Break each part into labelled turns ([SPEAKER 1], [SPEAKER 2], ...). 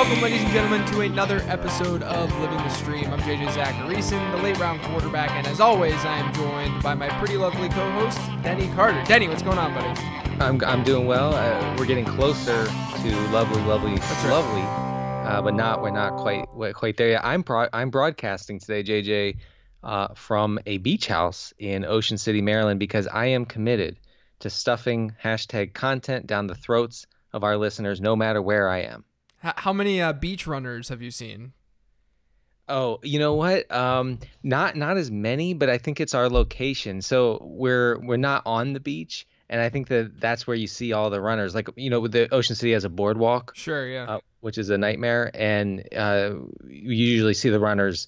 [SPEAKER 1] Welcome, ladies and gentlemen, to another episode of Living the Stream. I'm JJ Zachariason, the late round quarterback, and as always, I am joined by my pretty lovely co-host, Denny Carter. Denny, what's going on, buddy?
[SPEAKER 2] I'm, I'm doing well. Uh, we're getting closer to lovely, lovely,
[SPEAKER 1] That's right.
[SPEAKER 2] lovely, uh, but not we're not quite we're quite there yet. I'm pro- I'm broadcasting today, JJ, uh, from a beach house in Ocean City, Maryland, because I am committed to stuffing hashtag content down the throats of our listeners, no matter where I am.
[SPEAKER 1] H- how many uh, beach runners have you seen?
[SPEAKER 2] Oh, you know what? Um, not not as many, but I think it's our location. So we're we're not on the beach, and I think that that's where you see all the runners. Like you know, with the Ocean City has a boardwalk,
[SPEAKER 1] Sure, yeah.
[SPEAKER 2] uh, which is a nightmare, and uh, you usually see the runners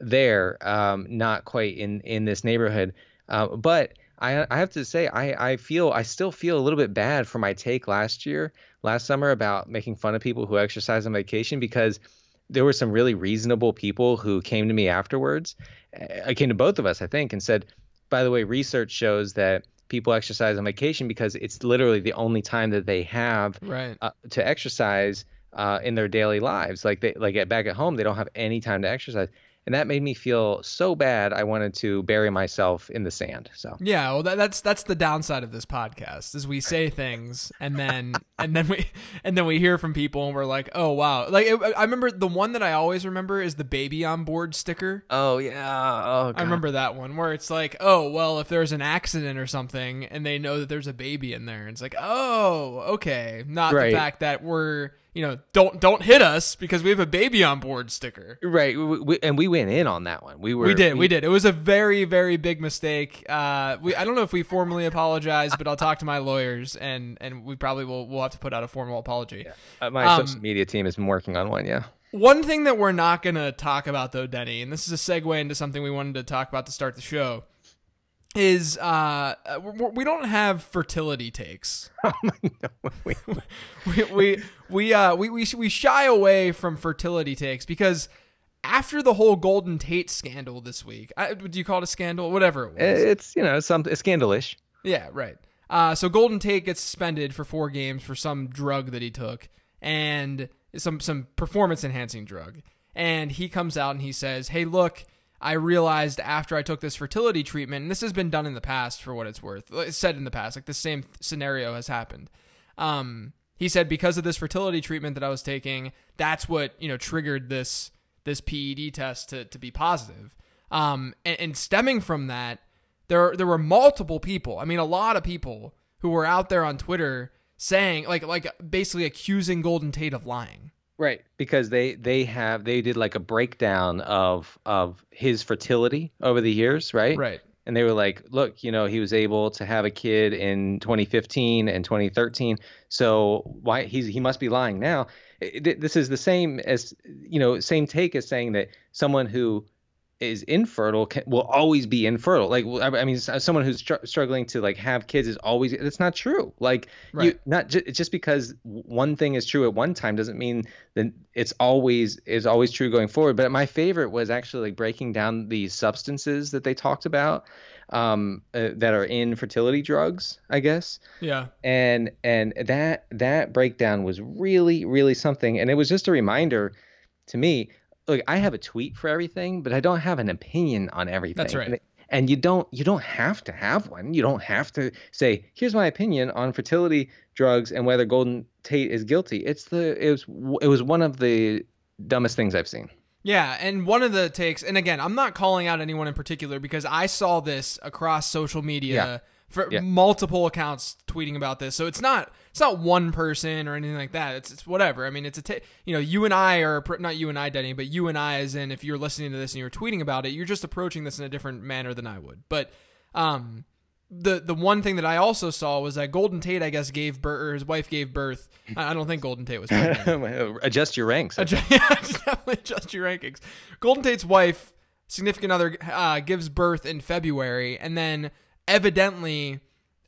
[SPEAKER 2] there, um, not quite in in this neighborhood. Uh, but I I have to say I I feel I still feel a little bit bad for my take last year, last summer about making fun of people who exercise on vacation because there were some really reasonable people who came to me afterwards. I came to both of us, I think, and said, by the way, research shows that people exercise on vacation because it's literally the only time that they have
[SPEAKER 1] right.
[SPEAKER 2] uh, to exercise uh, in their daily lives. Like they like at back at home, they don't have any time to exercise, and that made me feel so bad. I wanted to bury myself in the sand. So
[SPEAKER 1] Yeah, well, that, that's that's the downside of this podcast is we say things and then and then we and then we hear from people and we're like, oh wow, like it, I remember the one that I always remember is the baby on board sticker.
[SPEAKER 2] oh yeah, oh God.
[SPEAKER 1] I remember that one where it's like, oh well, if there's an accident or something and they know that there's a baby in there, it's like, oh okay, not
[SPEAKER 2] Right.
[SPEAKER 1] the fact that we're you know don't don't hit us because we have a baby on board sticker.
[SPEAKER 2] right, we, we, and we went in on that one. We were
[SPEAKER 1] We did, we did. It was a very, very big mistake. Uh, we I don't know if we formally apologized, but I'll talk to my lawyers and and we probably will we'll have to put out a formal apology.
[SPEAKER 2] Uh, my
[SPEAKER 1] Um,
[SPEAKER 2] social media team has been working on one. Yeah.
[SPEAKER 1] One thing that we're not going to talk about though, Denny, and this is a segue into something we wanted to talk about to start the show, is uh we we don't have fertility takes.
[SPEAKER 2] We-
[SPEAKER 1] we we we uh we we we shy away from fertility takes because after the whole Golden Tate scandal this week, I, do you call it a scandal? Whatever it was.
[SPEAKER 2] it's you know some it's scandalous.
[SPEAKER 1] Yeah, right. Uh, so Golden Tate gets suspended for four games for some drug that he took and some some performance enhancing drug. And he comes out and he says, "Hey, look, I realized after I took this fertility treatment, and this has been done in the past for what it's worth. It's said in the past, like the same scenario has happened. Um, he said because of this fertility treatment that I was taking, that's what you know triggered this this PED test to to be positive. Um, and, and stemming from that, there there were multiple people. I mean, a lot of people who were out there on Twitter saying like like basically accusing Golden Tate of lying.
[SPEAKER 2] Right, because they they have they did like a breakdown of of his fertility over the years, right?
[SPEAKER 1] Right.
[SPEAKER 2] And they were like, look, you know, he was able to have a kid in 2015 and 2013, so why he's he must be lying now. It- this is the same as you know, same take as saying that someone who is infertile can, will always be infertile. Like I mean, someone who's str- struggling to like have kids is always. That's not true. Like you not ju- just because one thing is true at one time doesn't mean that it's always is always true going forward. But my favorite was actually like breaking down the substances that they talked about um, uh, that are in fertility drugs, I guess
[SPEAKER 1] Yeah.
[SPEAKER 2] and and that that breakdown was really really something and it was just a reminder to me look i have a tweet for everything but i don't have an opinion on everything
[SPEAKER 1] That's right.
[SPEAKER 2] and, and you don't you don't have to have one you don't have to say here's my opinion on fertility drugs and whether golden tate is guilty it's the it was it was one of the dumbest things i've seen
[SPEAKER 1] Yeah, and one of the takes, and again, I'm not calling out anyone in particular because I saw this across social media
[SPEAKER 2] Yeah.
[SPEAKER 1] for
[SPEAKER 2] Yeah.
[SPEAKER 1] multiple accounts tweeting about this. So it's not it's not one person or anything like that. It's it's whatever. I mean, it's a you know, you and I are not you and I, Denny, but you and I, as in if you're listening to this and you're tweeting about it, you're just approaching this in a different manner than I would. But um, the the one thing that I also saw was that Golden Tate, I guess, gave birth, or his wife gave birth. I I don't think Golden Tate was.
[SPEAKER 2] Adjust your ranks.
[SPEAKER 1] Adju- yeah, definitely adjust your rankings. Golden Tate's wife, significant other, uh, gives birth in February, and then evidently,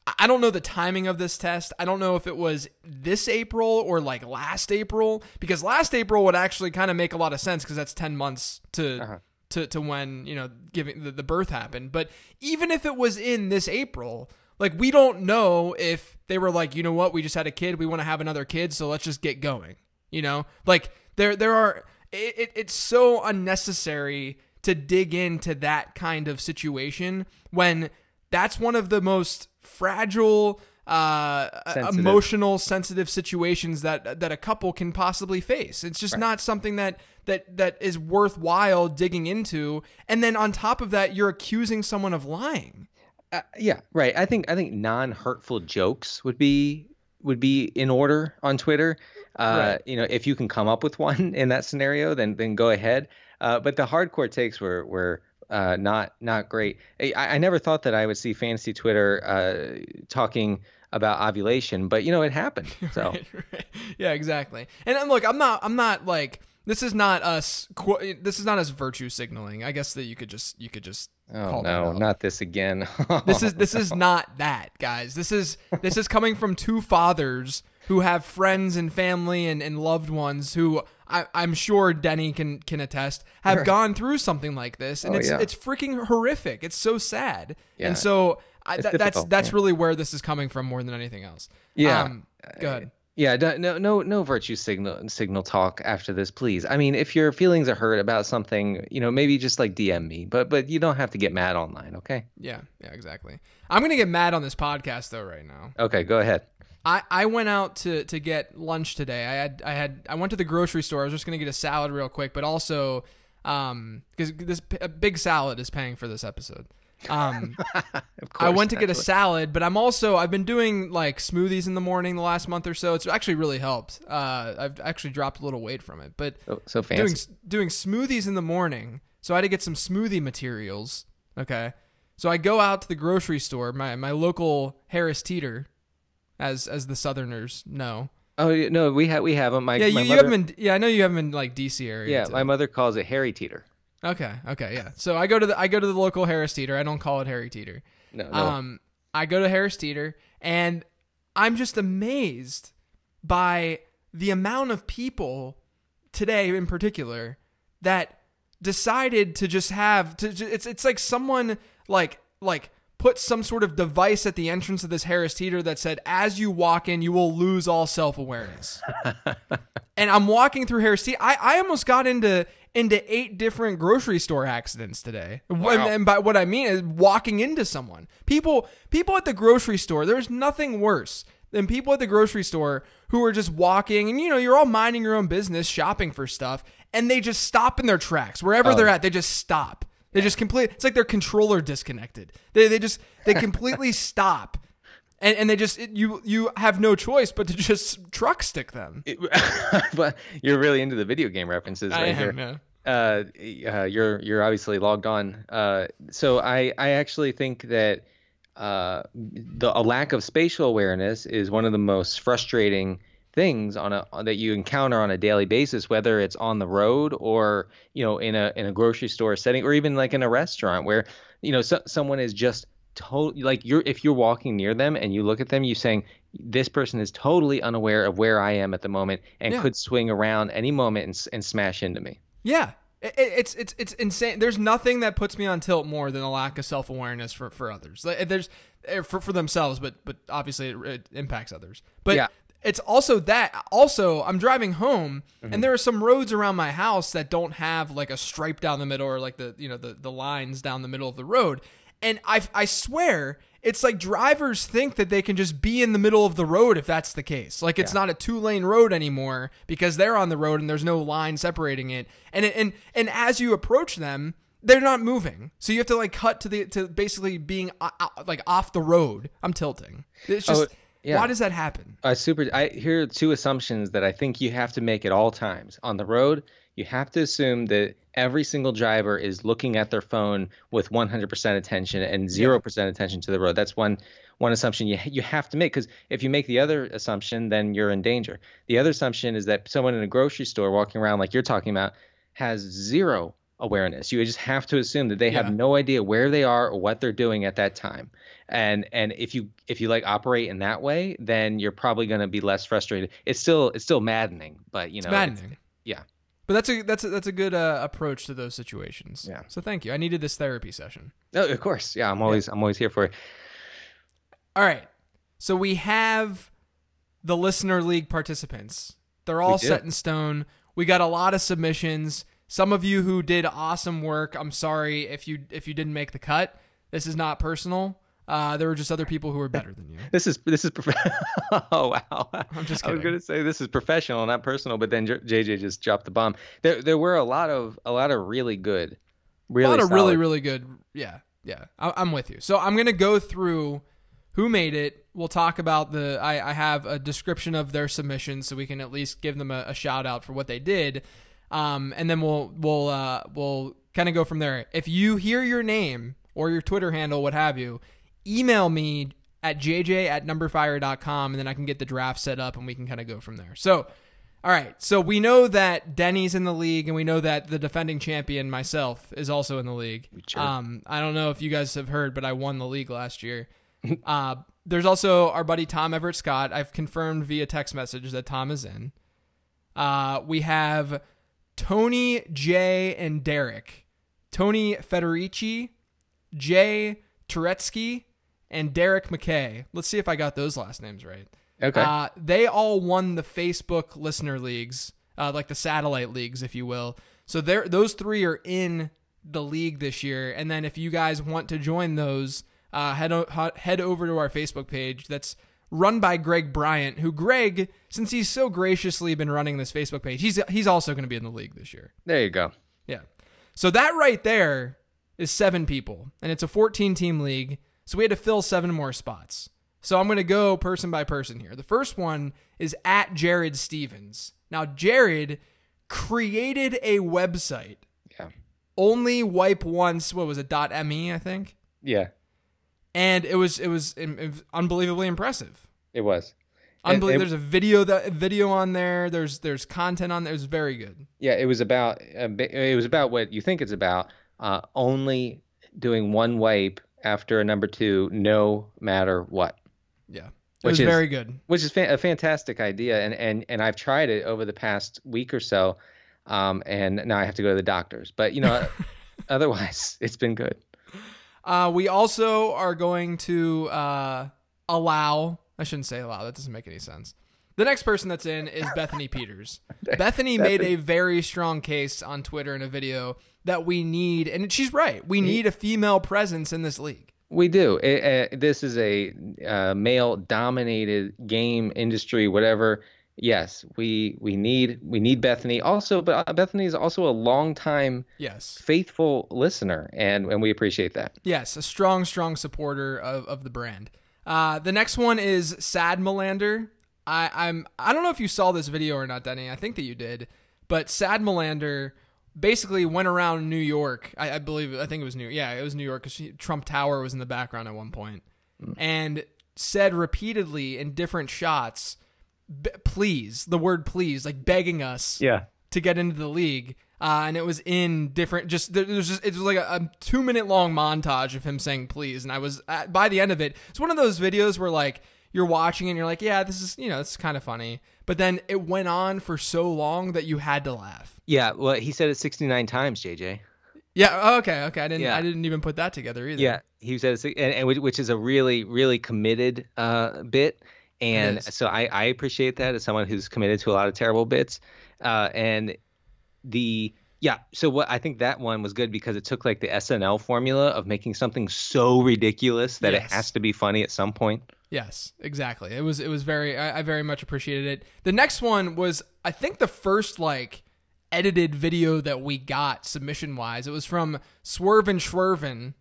[SPEAKER 1] I- don't know the timing of this test. I don't know if it was this April or like last April, because last April would actually kind of make a lot of sense because that's ten months to. Uh-huh. To, to when you know giving the, the birth happened but even if it was in this april like we don't know if they were like you know what we just had a kid we want to have another kid so let's just get going you know like there there are it, it, it's so unnecessary to dig into that kind of situation when that's one of the most fragile uh
[SPEAKER 2] Sensitive.
[SPEAKER 1] emotional sensitive situations that that a couple can possibly face it's just not something that that that is worthwhile digging into and then on top of that you're accusing someone of lying
[SPEAKER 2] Uh, yeah, right. I think I think non-hurtful jokes would be would be in order on Twitter. Uh,
[SPEAKER 1] Right.
[SPEAKER 2] You know, if you can come up with one in that scenario, then then go ahead. Uh, but the hardcore takes were were uh, not not great. I, I never thought that I would see fantasy Twitter uh, talking about ovulation, but you know, it happened. So
[SPEAKER 1] Right, right. yeah, exactly. And uh, look, I'm not. I'm not like this is not us. qu- This is not us virtue signaling. I guess that you could just you could just
[SPEAKER 2] oh no, not this again.
[SPEAKER 1] This is this is not that, guys. This is this is coming from two fathers who have friends and family and, and loved ones who I, I'm sure Denny can can attest have gone through something like this, and
[SPEAKER 2] Oh,
[SPEAKER 1] it's
[SPEAKER 2] yeah.
[SPEAKER 1] it's freaking horrific. It's so sad,
[SPEAKER 2] Yeah.
[SPEAKER 1] and so I, that, that's that's
[SPEAKER 2] yeah.
[SPEAKER 1] really where this is coming from more than anything else.
[SPEAKER 2] Yeah.
[SPEAKER 1] Um, go ahead.
[SPEAKER 2] Yeah, no, no, no, no virtue signal signal talk after this, please. I mean, if your feelings are hurt about something, you know, maybe just like DM me, but but you don't have to get mad online, okay?
[SPEAKER 1] Yeah, yeah, exactly. I'm gonna get mad on this podcast though right now.
[SPEAKER 2] Okay, go ahead.
[SPEAKER 1] I, I went out to, to get lunch today. I had I had I went to the grocery store. I was just gonna get a salad real quick, but also um because this a big salad is paying for this episode. Um,
[SPEAKER 2] Of
[SPEAKER 1] I went to get a salad, but I'm also I've been doing like smoothies in the morning the last month or so. It's actually really helped. Uh, I've actually dropped a little weight from it, but
[SPEAKER 2] so, so
[SPEAKER 1] doing
[SPEAKER 2] fancy.
[SPEAKER 1] doing smoothies in the morning. So I had to get some smoothie materials. Okay. So I go out to the grocery store, my my local Harris Teeter, as as the Southerners know.
[SPEAKER 2] Oh no, we have we have them. My,
[SPEAKER 1] Yeah, you,
[SPEAKER 2] my
[SPEAKER 1] you
[SPEAKER 2] mother,
[SPEAKER 1] haven't. in yeah, I know you haven't been like DC area.
[SPEAKER 2] Yeah,
[SPEAKER 1] too.
[SPEAKER 2] my mother calls it Harry Teeter.
[SPEAKER 1] Okay, okay, yeah. So I go to the I go to the local Harris Teeter. I don't call it Harry Teeter.
[SPEAKER 2] No, no.
[SPEAKER 1] Um, I go to Harris Teeter, and I'm just amazed by the amount of people today, in particular, that decided to just have to. It's it's like someone like like put some sort of device at the entrance of this Harris Teeter that said, "As you walk in, you will lose all self awareness." and I'm walking through Harris Teeter. I, I almost got into into eight different grocery store accidents today. And, and by what I mean is walking into someone. People people at the grocery store, there's nothing worse than people at the grocery store who are just walking and you know, you're all minding your own business, shopping for stuff, and they just stop in their tracks. Wherever oh. they're at, they just stop. They just complete it's like their controller disconnected. They they just they completely stop. And, and they just it, you you have no choice but to just truck stick them.
[SPEAKER 2] but you're really into the video game references
[SPEAKER 1] I
[SPEAKER 2] right
[SPEAKER 1] am,
[SPEAKER 2] here.
[SPEAKER 1] yeah.
[SPEAKER 2] uh, uh, you're you're obviously logged on. Uh, so I I actually think that uh, the a lack of spatial awareness is one of the most frustrating things on a that you encounter on a daily basis, whether it's on the road or you know in a in a grocery store setting or even like in a restaurant where you know so, someone is just totally like you're if you're walking near them and you look at them, you're saying this person is totally unaware of where I am at the moment and
[SPEAKER 1] Yeah.
[SPEAKER 2] could swing around any moment and, and smash into me.
[SPEAKER 1] Yeah. It, it- it's it's it's insane. There's nothing that puts me on tilt more than a lack of self awareness for, for others. There's eh, for for themselves, but but obviously it, it impacts others. But
[SPEAKER 2] Yeah.
[SPEAKER 1] It's also that. Also, I'm driving home,
[SPEAKER 2] Mm-hmm.
[SPEAKER 1] and there are some roads around my house that don't have like a stripe down the middle or like the you know the the lines down the middle of the road. And I I swear it's like drivers think that they can just be in the middle of the road if that's the case. Like it's not a two lane road anymore because they're on the road and there's no line separating it. And it, and and as you approach them, they're not moving. So you have to like cut to the to basically being uh, uh, like off the road. I'm tilting. It's just
[SPEAKER 2] Oh, yeah.
[SPEAKER 1] why does that happen?
[SPEAKER 2] I super. I here are two assumptions that I think you have to make at all times. On the road, you have to assume that every single driver is looking at their phone with 100% attention and 0% attention to the road. That's one one assumption you you have to make because if you make the other assumption, then you're in danger. The other assumption is that someone in a grocery store walking around like you're talking about has zero awareness. You just have to assume that they
[SPEAKER 1] Yeah.
[SPEAKER 2] have no idea where they are or what they're doing at that time. And and if you if you like operate in that way, then you're probably going to be less frustrated. It's still it's still maddening, but you know,
[SPEAKER 1] It's maddening.
[SPEAKER 2] yeah.
[SPEAKER 1] But that's a that's a, that's a good uh, approach to those situations.
[SPEAKER 2] Yeah.
[SPEAKER 1] So thank you. I needed this therapy session.
[SPEAKER 2] Oh, of course. Yeah, I'm always I'm always here for it.
[SPEAKER 1] All right. So we have the listener league participants. They're all set in stone. We got a lot of submissions. Some of you who did awesome work. I'm sorry if you if you didn't make the cut. This is not personal. Uh, there were just other people who were better than you.
[SPEAKER 2] This is this is prof- oh wow.
[SPEAKER 1] I'm just
[SPEAKER 2] I was going to say this is professional, not personal, but then JJ just dropped the bomb. There there were a lot of a lot of really good, really
[SPEAKER 1] a lot of really really good. Yeah, yeah. I, I'm with you. So I'm gonna go through who made it. We'll talk about the. I, I have a description of their submissions, so we can at least give them a, a shout out for what they did, um, and then we'll we'll uh, we'll kind of go from there. If you hear your name or your Twitter handle, what have you, email me at jj at numberfire.com and then I can get the draft set up and we can kind of go from there. So, all right. So we know that Denny's in the league and we know that the defending champion myself is also in the league.
[SPEAKER 2] Sure.
[SPEAKER 1] Um, I don't know if you guys have heard, but I won the league last year. uh, there's also our buddy Tom Everett Scott. I've confirmed via text message that Tom is in. Uh, we have Tony, Jay, and Derek. Tony Federici, Jay Turetsky, and Derek McKay. Let's see if I got those last names right.
[SPEAKER 2] Okay.
[SPEAKER 1] Uh, they all won the Facebook listener leagues, uh, like the satellite leagues, if you will. So they're, those three are in the league this year. And then if you guys want to join those, uh, head o- head over to our Facebook page. That's run by Greg Bryant. Who Greg, since he's so graciously been running this Facebook page, he's he's also going to be in the league this year.
[SPEAKER 2] there you go.
[SPEAKER 1] Yeah. So that right there is seven people, and it's a 14 team league. So we had to fill seven more spots. So I'm going to go person by person here. The first one is at Jared Stevens. Now, Jared created a website,
[SPEAKER 2] Yeah.
[SPEAKER 1] only wipe once, what was it, .me, I think?
[SPEAKER 2] Yeah.
[SPEAKER 1] And it was it was, it was unbelievably impressive.
[SPEAKER 2] It was.
[SPEAKER 1] Unbelievable.
[SPEAKER 2] it-
[SPEAKER 1] There's a video that video on there. There's there's content on there. It was very good.
[SPEAKER 2] Yeah, it was about it was about what you think it's about. Uh, only doing one wipe after a number two, no matter what.
[SPEAKER 1] Yeah. It
[SPEAKER 2] Which
[SPEAKER 1] was
[SPEAKER 2] is-
[SPEAKER 1] very good.
[SPEAKER 2] which is fa- a fantastic idea and and and I've tried it over the past week or so um and now I have to go to the doctors but you know otherwise it's been good
[SPEAKER 1] Uh, we also are going to uh, allow. I shouldn't say allow. That doesn't make any sense. The next person that's in is Bethany Peters. Bethany made a very strong case on Twitter in a video that we need, and she's right. We need a female presence in this league.
[SPEAKER 2] we do it, uh, this is a uh, male dominated game industry whatever yes we we need we need Bethany also but uh, Bethany is also a long time
[SPEAKER 1] Yes.
[SPEAKER 2] faithful listener and and we appreciate that
[SPEAKER 1] Yes, a strong, strong supporter of, of the brand. Uh, the next one is Sad Melander. I, I'm I don't know if you saw this video or not, Denny. I think that you did. But Sad Melander basically went around New York. I, I believe I think it was New yeah it was New York because Trump Tower was in the background at one point, and said repeatedly in different shots, "B- please the word please like begging us
[SPEAKER 2] yeah
[SPEAKER 1] to get into the league. Uh, and it was in different, just there there was just it was like a, a two minute long montage of him saying please, and I was at, by the end of it, it's one of those videos where like you're watching and you're like, yeah, this is you know it's kind of funny, but then it went on for so long that you had to laugh.
[SPEAKER 2] yeah well he said it 69 times JJ
[SPEAKER 1] Yeah, oh, okay, okay, I didn't
[SPEAKER 2] Yeah.
[SPEAKER 1] I didn't even put that together either.
[SPEAKER 2] Yeah, he says, and, and which- which is a really, really committed uh, bit, and so I, I appreciate that as someone who's committed to a lot of terrible bits, uh, and the yeah. So what I think that one was good because it took like the SNL formula of making something so ridiculous that
[SPEAKER 1] Yes.
[SPEAKER 2] it has to be funny at some point.
[SPEAKER 1] Yes, exactly. It was it was very I, I very much appreciated it. The next one was I think the first like edited video that we got submission wise. It was from Swerve and Schwervin,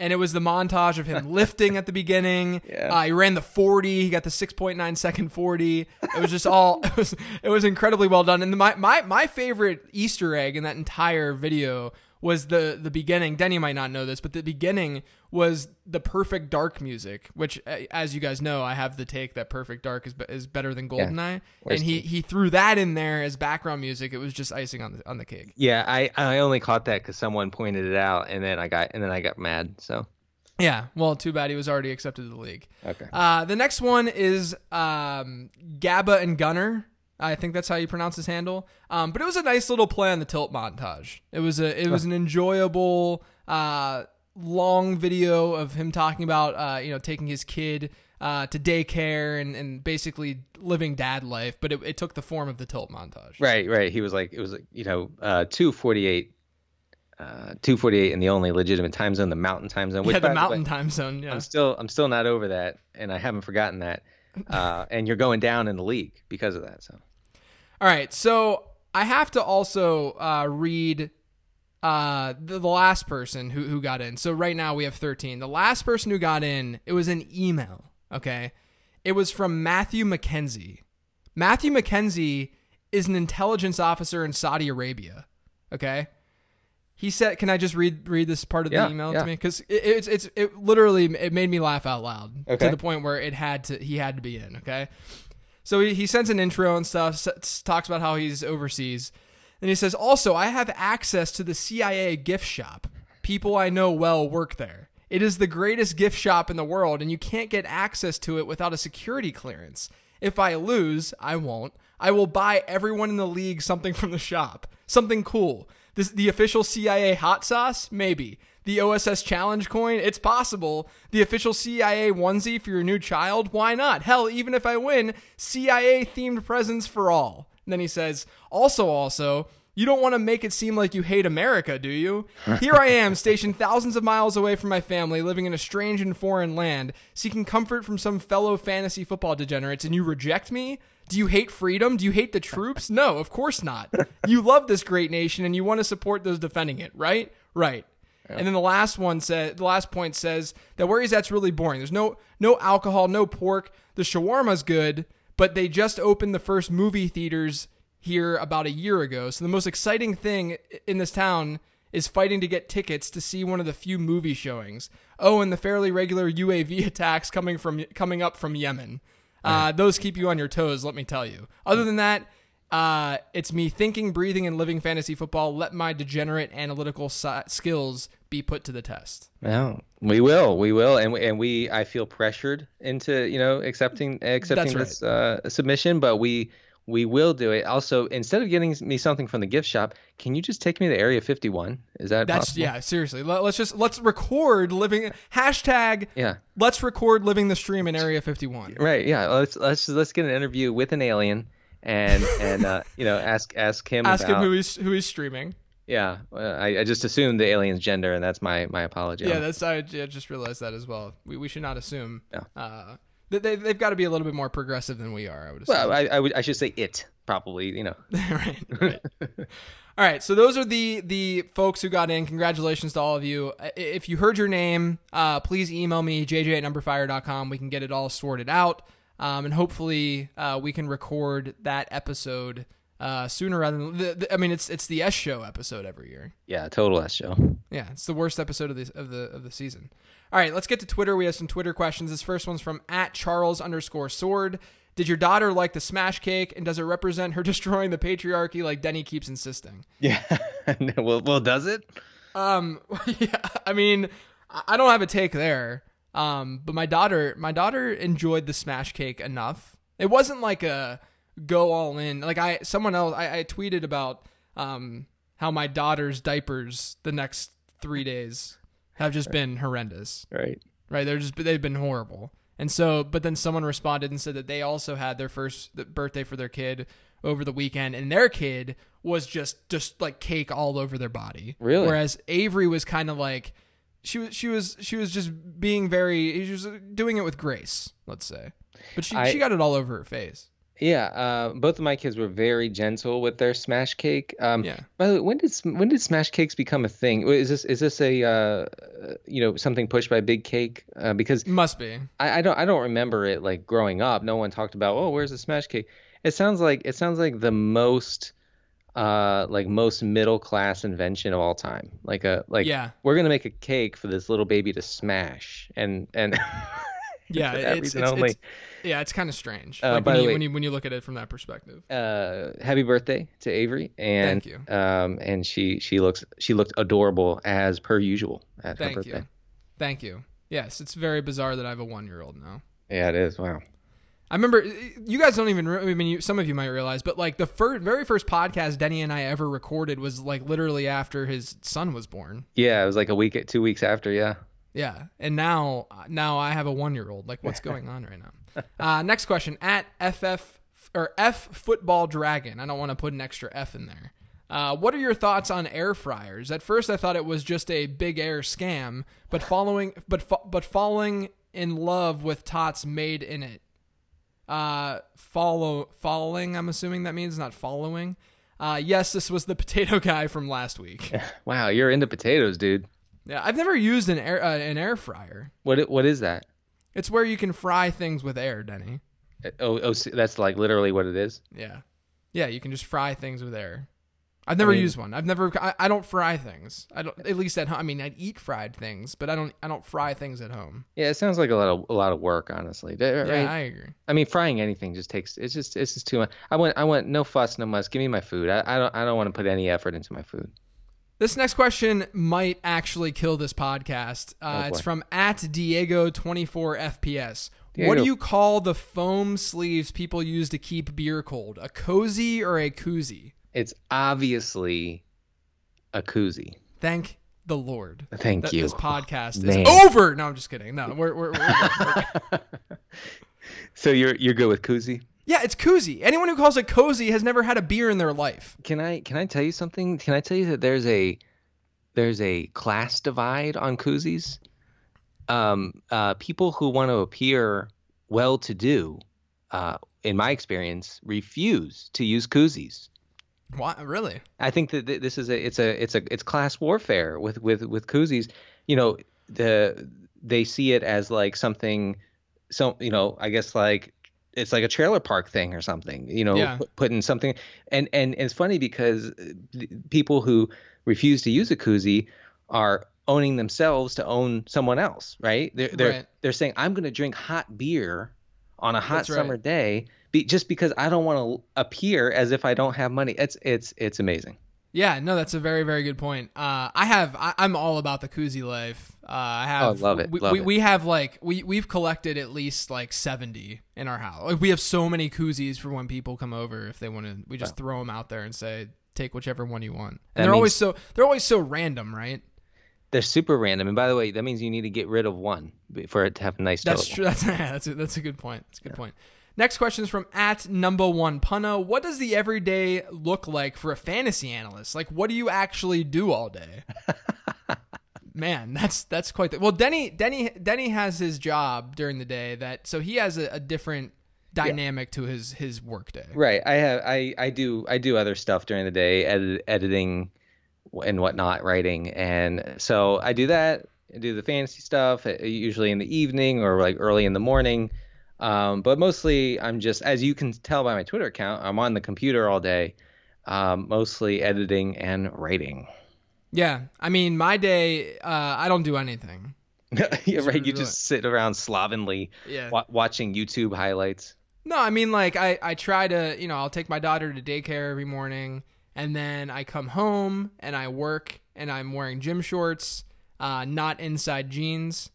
[SPEAKER 1] and it was the montage of him lifting at the beginning.
[SPEAKER 2] Yeah.
[SPEAKER 1] Uh, he ran the 40. He got the 6.9 second 40. It was just all it was it was incredibly well done. And my my my favorite Easter egg in that entire video was the the beginning. Denny might not know this, but the beginning was the perfect dark music, which uh, as you guys know, I have the take that perfect dark is is better than Goldeneye,
[SPEAKER 2] Where's
[SPEAKER 1] and he he threw that in there as background music. It was just icing on the on the cake.
[SPEAKER 2] Yeah, I I only caught that because someone pointed it out, and then I got and then I got mad. So
[SPEAKER 1] Yeah, well, too bad he was already accepted to the league.
[SPEAKER 2] okay.
[SPEAKER 1] Uh, the next one is um, Gabba and Gunner. I think that's how you pronounce his handle. Um, but it was a nice little play on the tilt montage. It was a it was an enjoyable uh, long video of him talking about uh, you know taking his kid uh, to daycare and, and basically living dad life. But it, it took the form of the tilt montage.
[SPEAKER 2] Right, right. He was like, it was like, you know, uh, two forty eight, uh, two forty eight in the only legitimate time zone, the Mountain time zone. Which,
[SPEAKER 1] Yeah,
[SPEAKER 2] by
[SPEAKER 1] the
[SPEAKER 2] way,
[SPEAKER 1] mountain time zone. Yeah.
[SPEAKER 2] I'm still, I'm still not over that, and I haven't forgotten that. Uh, and you're going down in the league because of that. So
[SPEAKER 1] All right, so I have to also uh, read uh, the, the last person who, who got in. So right now we have 13. The last person who got in, it was an email, okay? It was from Matthew McKenzie. Matthew McKenzie is an intelligence officer in Saudi Arabia, okay? He said, "Can I just read read this part of
[SPEAKER 2] Yeah,
[SPEAKER 1] the email
[SPEAKER 2] yeah.
[SPEAKER 1] to me? Because it, it's it's it literally it made me laugh out loud to the point where it had to he had to be in. Okay, so he, he sends an intro and stuff, s- talks about how he's overseas. And he says, also, I have access to the CIA gift shop. People I know well work there. It is the greatest gift shop in the world, and you can't get access to it without a security clearance. If I lose, I won't. I will buy everyone in the league something from the shop. Something cool. This the official CIA hot sauce? Maybe. The OSS challenge coin? It's possible. The official CIA onesie for your new child? Why not? Hell, even if I win, CIA themed presents for all. And then he says, also, also, you don't want to make it seem like you hate America, do you? Here I am, stationed thousands of miles away from my family, living in a strange and foreign land, seeking comfort from some fellow fantasy football degenerates, and you reject me? Do you hate freedom? Do you hate the troops? No, of course not. You love this great nation and you want to support those defending it, right? Right. And then the last one said the last point says that where he's at's really boring. There's no no alcohol, no pork. The shawarma's good, but they just opened the first movie theaters here about a year ago. So the most exciting thing in this town is fighting to get tickets to see one of the few movie showings. Oh, and the fairly regular UAV attacks coming from coming up from Yemen. Uh, those keep you on your toes, let me tell you. Other than that, uh, it's me thinking, breathing, and living fantasy football. Let my degenerate analytical si- skills be put to the test.
[SPEAKER 2] No, we will, we will, and we, and we. I feel pressured into you know accepting accepting this uh, submission, but we we will do it. Also, instead of getting me something from the gift shop, can you just take me to Area 51? Is that
[SPEAKER 1] That's
[SPEAKER 2] possible?
[SPEAKER 1] yeah, seriously. Let, us just let's record living hashtag.
[SPEAKER 2] Yeah.
[SPEAKER 1] Let's record living the stream in Area 51.
[SPEAKER 2] Right. Yeah. Let's let's let's get an interview with an alien and and uh, you know ask ask him
[SPEAKER 1] Ask
[SPEAKER 2] about,
[SPEAKER 1] him who he's who he's streaming.
[SPEAKER 2] Yeah. I, I just assumed the alien's gender, and that's my my apology.
[SPEAKER 1] Yeah, that's I, I just realized that as well. We, we should not assume.
[SPEAKER 2] Yeah.
[SPEAKER 1] Uh, they, they've got to be a little bit more progressive than we are. I would assume.
[SPEAKER 2] well, I, I would I should say it probably. You know.
[SPEAKER 1] right. right. all right. So those are the the folks who got in. Congratulations to all of you. If you heard your name, uh, please email me jj at numberfire.com. We can get it all sorted out, um, and hopefully uh, we can record that episode uh, sooner rather than. The, the, I mean, it's it's the S show episode every year.
[SPEAKER 2] Yeah. Total S show.
[SPEAKER 1] Yeah, it's the worst episode of the of the of the season. All right, let's get to Twitter. We have some Twitter questions. This first one's from at Charles underscore Sword. Did your daughter like the smash cake, and does it represent her destroying the patriarchy like Denny keeps insisting?
[SPEAKER 2] Yeah. well, well, does it?
[SPEAKER 1] Um, yeah, I mean, I I don't have a take there. Um, but my daughter, my daughter enjoyed the smash cake enough. It wasn't like a go all in. Like I, someone else, I, I tweeted about um how my daughter's diapers the next three days have just been horrendous.
[SPEAKER 2] Right.
[SPEAKER 1] Right? They're just they've been horrible. And so, but then someone responded and said that they also had their first birthday for their kid over the weekend, and their kid was just just like cake all over their body.
[SPEAKER 2] Really?
[SPEAKER 1] Whereas Avery was kind of like she was she was she was just being very she was doing it with grace, let's say. But she
[SPEAKER 2] I-
[SPEAKER 1] she got it all over her face.
[SPEAKER 2] Yeah, uh, both of my kids were very gentle with their smash cake. Um,
[SPEAKER 1] Yeah.
[SPEAKER 2] By the way, when did when did smash cakes become a thing? Is this is this a uh, you know something pushed by Big Cake? Uh, because
[SPEAKER 1] Must be.
[SPEAKER 2] I, I don't I don't remember it like growing up. No one talked about oh where's the smash cake. It sounds like it sounds like the most uh like most middle class invention of all time. Like a like
[SPEAKER 1] Yeah.
[SPEAKER 2] we're gonna make a cake for this little baby to smash and and
[SPEAKER 1] Yeah, it's, it's,
[SPEAKER 2] only.
[SPEAKER 1] it's yeah, it's kind of strange.
[SPEAKER 2] Uh,
[SPEAKER 1] like
[SPEAKER 2] by
[SPEAKER 1] when
[SPEAKER 2] the
[SPEAKER 1] you,
[SPEAKER 2] way-
[SPEAKER 1] when you when you look at it from that perspective.
[SPEAKER 2] uh happy birthday to Avery and
[SPEAKER 1] Thank you.
[SPEAKER 2] um and she she looks she looked adorable as per usual at her
[SPEAKER 1] Thank
[SPEAKER 2] birthday.
[SPEAKER 1] you. Thank you. Yes, it's very bizarre that I have a one year old now.
[SPEAKER 2] Yeah, it is. Wow.
[SPEAKER 1] I remember you guys don't even. re- I mean, you, some of you might realize, but like the first, very first podcast Denny and I ever recorded was like literally after his son was born.
[SPEAKER 2] Yeah, it was like a week two weeks after, yeah.
[SPEAKER 1] Yeah, and now now I have a one year old. Like, what's going on right now? Uh, next question at FF or F Football Dragon. I don't want to put an extra F in there. Uh, what are your thoughts on air fryers? At first, I thought it was just a big air scam, but following but fo- but falling in love with tots made in it. Uh, follow following. I'm assuming that means not following. Uh, yes, this was the potato guy from last week.
[SPEAKER 2] Wow, you're into potatoes, dude.
[SPEAKER 1] Yeah, I've never used an air uh, an air fryer.
[SPEAKER 2] What what is that?
[SPEAKER 1] It's where you can fry things with air, Denny.
[SPEAKER 2] Uh, oh, oh, that's like literally what it is.
[SPEAKER 1] Yeah. Yeah, you can just fry things with air. I've never
[SPEAKER 2] mean-
[SPEAKER 1] used one. I've never I, I don't fry things. I don't at least at home. I mean, I eat fried things, but I don't I don't fry things at home.
[SPEAKER 2] Yeah, it sounds like a lot of a lot of work, honestly. Th-
[SPEAKER 1] Yeah. I agree.
[SPEAKER 2] I mean, frying anything just takes. It's just it's just too much. I want I want no fuss, no muss. Give me my food. I, I don't I don't want to put any effort into my food.
[SPEAKER 1] This next question might actually kill this podcast. Uh,
[SPEAKER 2] Oh,
[SPEAKER 1] it's from at Diego24FPS. What do you call the foam sleeves people use to keep beer cold? A cozy or a koozie?
[SPEAKER 2] It's obviously a koozie.
[SPEAKER 1] Thank the Lord.
[SPEAKER 2] Thank
[SPEAKER 1] that
[SPEAKER 2] you.
[SPEAKER 1] This podcast
[SPEAKER 2] Man.
[SPEAKER 1] is over. No, I'm just kidding. No, we're we're, we're, we're
[SPEAKER 2] So you're you're good with koozie?
[SPEAKER 1] Yeah, it's koozie. Anyone who calls it cozy has never had a beer in their life.
[SPEAKER 2] Can I can I tell you something? Can I tell you that there's a there's a class divide on koozies? Um, uh, people who want to appear well-to-do, uh, in my experience, refuse to use koozies.
[SPEAKER 1] Why? Really?
[SPEAKER 2] I think that this is a it's a it's a it's class warfare with with with koozies. You know, the they see it as like something, so you know, I guess like it's like a trailer park thing or something. You know,
[SPEAKER 1] Yeah.
[SPEAKER 2] put, putting something, and and and it's funny because uh, people who refuse to use a koozie are owning themselves to own someone else, right? They're they're
[SPEAKER 1] Right.
[SPEAKER 2] they're saying I'm going to drink hot beer on a hot
[SPEAKER 1] That's right.
[SPEAKER 2] summer day be, just because I don't want to appear as if I don't have money. It's it's it's amazing.
[SPEAKER 1] Yeah, no, that's a very, very good point. Uh, I have, I, I'm all about the koozie life. Uh, I have,
[SPEAKER 2] Oh, love it,
[SPEAKER 1] We,
[SPEAKER 2] love
[SPEAKER 1] we,
[SPEAKER 2] it.
[SPEAKER 1] we have like, we, we've collected at least like 70 in our house. Like, we have so many koozies for when people come over. If they want to, we just throw them out there and say, take whichever one you want. And
[SPEAKER 2] That
[SPEAKER 1] they're always so, they're always so random, right?
[SPEAKER 2] They're super random, and by the way, that means you need to get rid of one for it to have a nice
[SPEAKER 1] That's
[SPEAKER 2] total.
[SPEAKER 1] true. That's, that's, a, that's a good point. That's a good point. Next question is from at number one punna. What does the everyday look like for a fantasy analyst? Like, what do you actually do all day? Man, that's that's quite the well. Denny Denny Denny has his job during the day that so he has a, a different dynamic to his his work day.
[SPEAKER 2] Right. I have I I do I do other stuff during the day, edit, editing and whatnot, writing, and so I do that. I do the fantasy stuff uh, usually in the evening or like early in the morning. Um, but mostly I'm just, as you can tell by my Twitter account, I'm on the computer all day, um, mostly editing and writing.
[SPEAKER 1] Yeah, I mean, my day, uh, I don't do anything.
[SPEAKER 2] yeah, right. You just sit around slovenly
[SPEAKER 1] Yeah.
[SPEAKER 2] wa- watching YouTube highlights.
[SPEAKER 1] No, I mean like I I try to you know I'll take my daughter to daycare every morning, and then I come home and I work and I'm wearing gym shorts, uh, not inside jeans,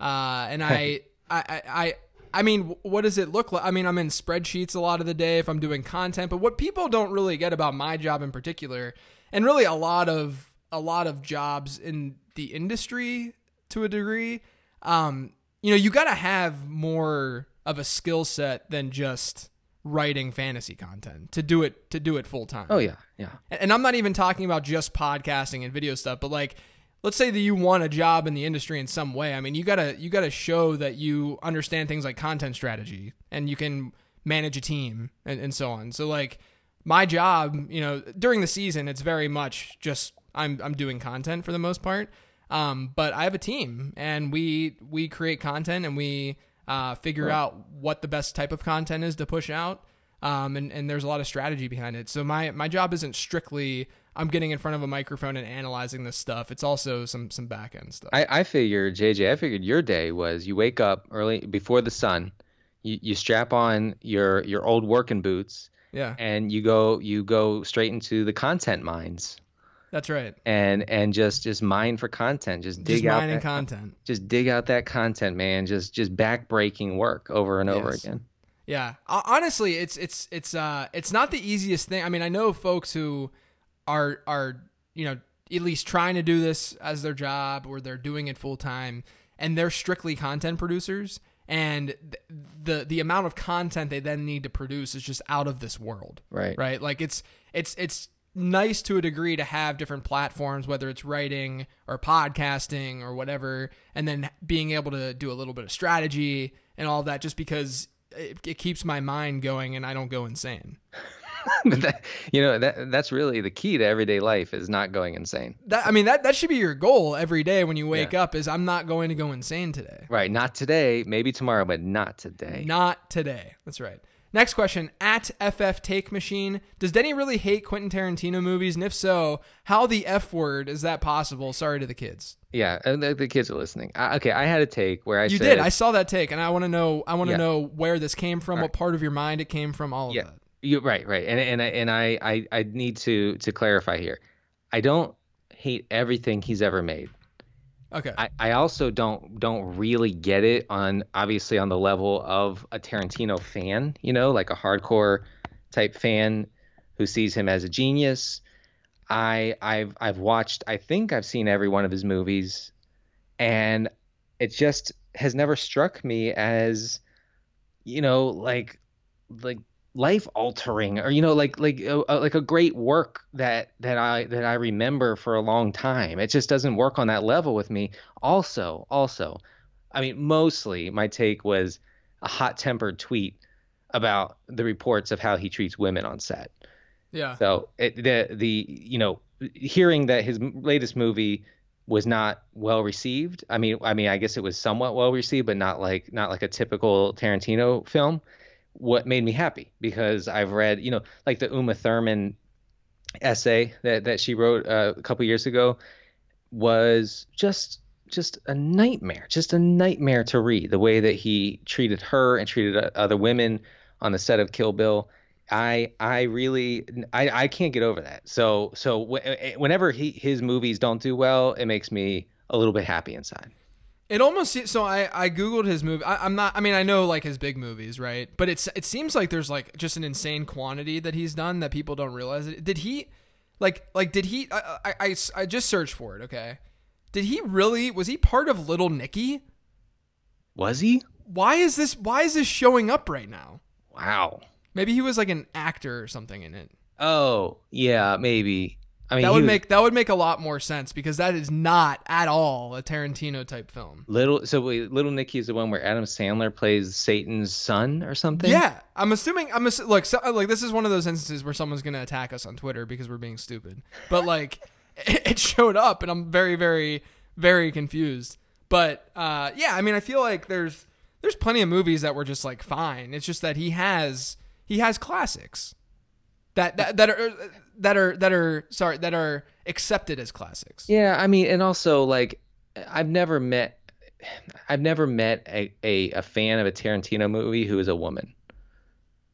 [SPEAKER 1] uh, and I I I. I I mean, what does it look like? I mean, I'm in spreadsheets a lot of the day if I'm doing content, but what people don't really get about my job in particular, and really a lot of a lot of jobs in the industry to a degree, um, you know, you got to have more of a skill set than just writing fantasy content to do it to do it full time.
[SPEAKER 2] Oh yeah, yeah.
[SPEAKER 1] And and I'm not even talking about just podcasting and video stuff, but like let's say that you want a job in the industry in some way. I mean, you got to you got to show that you understand things like content strategy and you can manage a team and, and so on. So like my job, you know, during the season, it's very much just I'm I'm doing content for the most part. Um, but I have a team, and we we create content, and we uh, figure right. out what the best type of content is to push out. Um, and, and there's a lot of strategy behind it. So my my job isn't strictly I'm getting in front of a microphone and analyzing this stuff. It's also some some back end stuff.
[SPEAKER 2] I, I figured, JJ, I figured your day was you wake up early before the sun, you, you strap on your your old working boots,
[SPEAKER 1] yeah,
[SPEAKER 2] and you go you go straight into the content mines.
[SPEAKER 1] That's right.
[SPEAKER 2] And and just just mine for content. Just dig
[SPEAKER 1] just
[SPEAKER 2] out
[SPEAKER 1] mining
[SPEAKER 2] that,
[SPEAKER 1] content.
[SPEAKER 2] Just dig out that content, man. Just just backbreaking work over and yes. over again.
[SPEAKER 1] Yeah. Honestly, it's it's it's uh it's not the easiest thing. I mean, I know folks who are are you know at least trying to do this as their job or they're doing it full time and they're strictly content producers and the the amount of content they then need to produce is just out of this world.
[SPEAKER 2] Right.
[SPEAKER 1] Right? Like it's it's it's nice to a degree to have different platforms, whether it's writing or podcasting or whatever, and then being able to do a little bit of strategy and all of that just because it, it keeps my mind going and I don't go insane.
[SPEAKER 2] but that, you know that that's really the key to everyday life is not going insane.
[SPEAKER 1] That I mean that that should be your goal every day when you wake yeah. up is I'm not going to go insane today.
[SPEAKER 2] Right, not today, maybe tomorrow, but not today.
[SPEAKER 1] Not today. That's right. Next question at FF Take Machine. Does Denny really hate Quentin Tarantino movies? And if so, how the F word is that possible? Sorry to the kids.
[SPEAKER 2] Yeah, uh, the, the kids are listening. I, okay, I had a take where I
[SPEAKER 1] you
[SPEAKER 2] said,
[SPEAKER 1] did. I saw that take, and I want to know. I want to yeah. know where this came from, what part of your mind it came from, all of
[SPEAKER 2] yeah.
[SPEAKER 1] that.
[SPEAKER 2] You right, right, and and I and I, I I need to to clarify here. I don't hate everything he's ever made.
[SPEAKER 1] Okay.
[SPEAKER 2] I, I also don't don't really get it on obviously on the level of a Tarantino fan, you know, like a hardcore type fan who sees him as a genius. I I've I've watched I think I've seen every one of his movies and it just has never struck me as you know like like life altering or you know like like uh, uh, like a great work that that I that I remember for a long time. It just doesn't work on that level with me. Also, also, I mean, mostly my take was a hot-tempered tweet about the reports of how he treats women on set.
[SPEAKER 1] Yeah.
[SPEAKER 2] So it, the the you know hearing that his latest movie was not well received. I mean, I mean, I guess it was somewhat well received, but not like not like a typical Tarantino film what made me happy because I've read, you know, like the Uma Thurman essay that that she wrote uh, a couple years ago was just just a nightmare, just a nightmare to read. The way that he treated her and treated other women on the set of Kill Bill, I I really I I can't get over that. So so w- whenever he his movies don't do well, it makes me a little bit happy inside.
[SPEAKER 1] It almost so I I googled his movie. I, am not. I mean, I know like his big movies, right? But it's it seems like there's like just an insane quantity that he's done that people don't realize. It. Did he, like like did he? I, I I I just searched for it. Okay, did he really? Was he part of Little Nicky?
[SPEAKER 2] Was he?
[SPEAKER 1] Why is this? Why is this showing up right now?
[SPEAKER 2] Wow.
[SPEAKER 1] Maybe he was like an actor or something in it.
[SPEAKER 2] Oh yeah, maybe. I mean,
[SPEAKER 1] that would
[SPEAKER 2] was,
[SPEAKER 1] make that would make a lot more sense because that is not at all a Tarantino type film.
[SPEAKER 2] Little so wait, Little Nicky is the one where Adam Sandler plays Satan's son or something.
[SPEAKER 1] Yeah, I'm assuming. I'm assu- look so, like this is one of those instances where someone's gonna attack us on Twitter because we're being stupid. But like, it, it showed up, and I'm very, very, very confused. But uh, yeah, I mean, I feel like there's there's plenty of movies that were just like fine. It's just that he has he has classics that that, that are that are that are sorry that are accepted as classics.
[SPEAKER 2] Yeah, I mean, and also like I've never met I've never met a, a, a fan of a Tarantino movie who is a woman.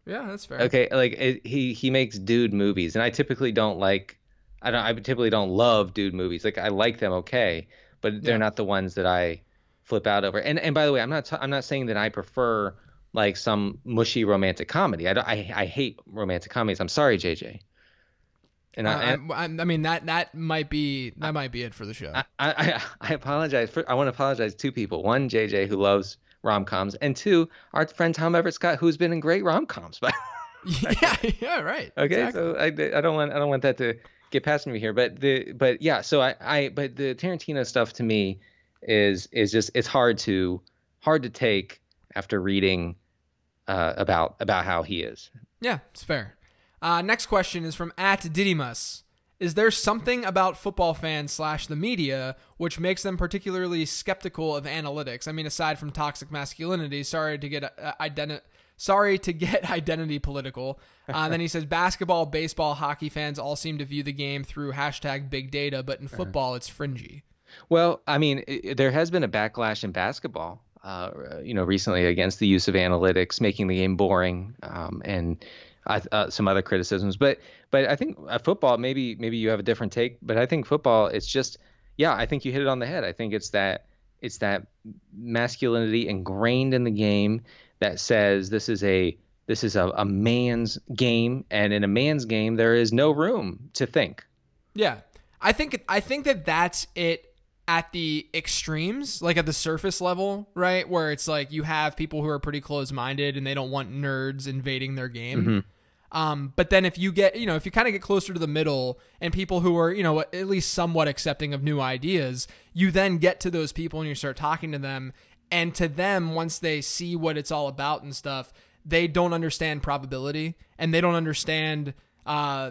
[SPEAKER 1] Yeah, that's fair.
[SPEAKER 2] Okay, like it, he he makes dude movies, and I typically don't like. I don't. I typically don't love dude movies. Like I like them, okay, but they're yeah. not the ones that I flip out over. And and by the way, I'm not t- I'm not saying that I prefer like some mushy romantic comedy. I don't, I I hate romantic comedies. I'm sorry, JJ.
[SPEAKER 1] And, I, uh, and I, I, mean that that might be that might be it for the show. I
[SPEAKER 2] I, I apologize. For, I want to apologize to two people. One, JJ, who loves rom coms, and two, our friend Tom Everett Scott, who's been in great rom coms. But
[SPEAKER 1] yeah, yeah, right.
[SPEAKER 2] Okay, exactly. so I, I don't want I don't want that to get past me here. But the but yeah, so I I but the Tarantino stuff to me is is just it's hard to hard to take after reading uh, about about how he is.
[SPEAKER 1] Yeah, it's fair. Uh, next question is from at Didymus. Is there something about football fans slash the media which makes them particularly skeptical of analytics? I mean, aside from toxic masculinity, sorry to get uh, identi- sorry to get identity political. Uh, then he says basketball, baseball, hockey fans all seem to view the game through hashtag big data, but in football, it's fringy.
[SPEAKER 2] Well, I mean, it, there has been a backlash in basketball, uh, you know, recently against the use of analytics, making the game boring, um, and uh, some other criticisms. But but I think uh, football, maybe maybe you have a different take, but I think football, it's just, yeah, I think you hit it on the head. I think it's that it's that masculinity ingrained in the game that says this is a this is a, a man's game, and in a man's game, there is no room to think.
[SPEAKER 1] Yeah, I think I think that that's it at the extremes, like at the surface level, right? Where it's like you have people who are pretty close minded and they don't want nerds invading their game. Mm-hmm. Um, but then if you get, you know, if you kind of get closer to the middle and people who are, you know, at least somewhat accepting of new ideas, you then get to those people and you start talking to them. And to them, once they see what it's all about and stuff, they don't understand probability and they don't understand uh,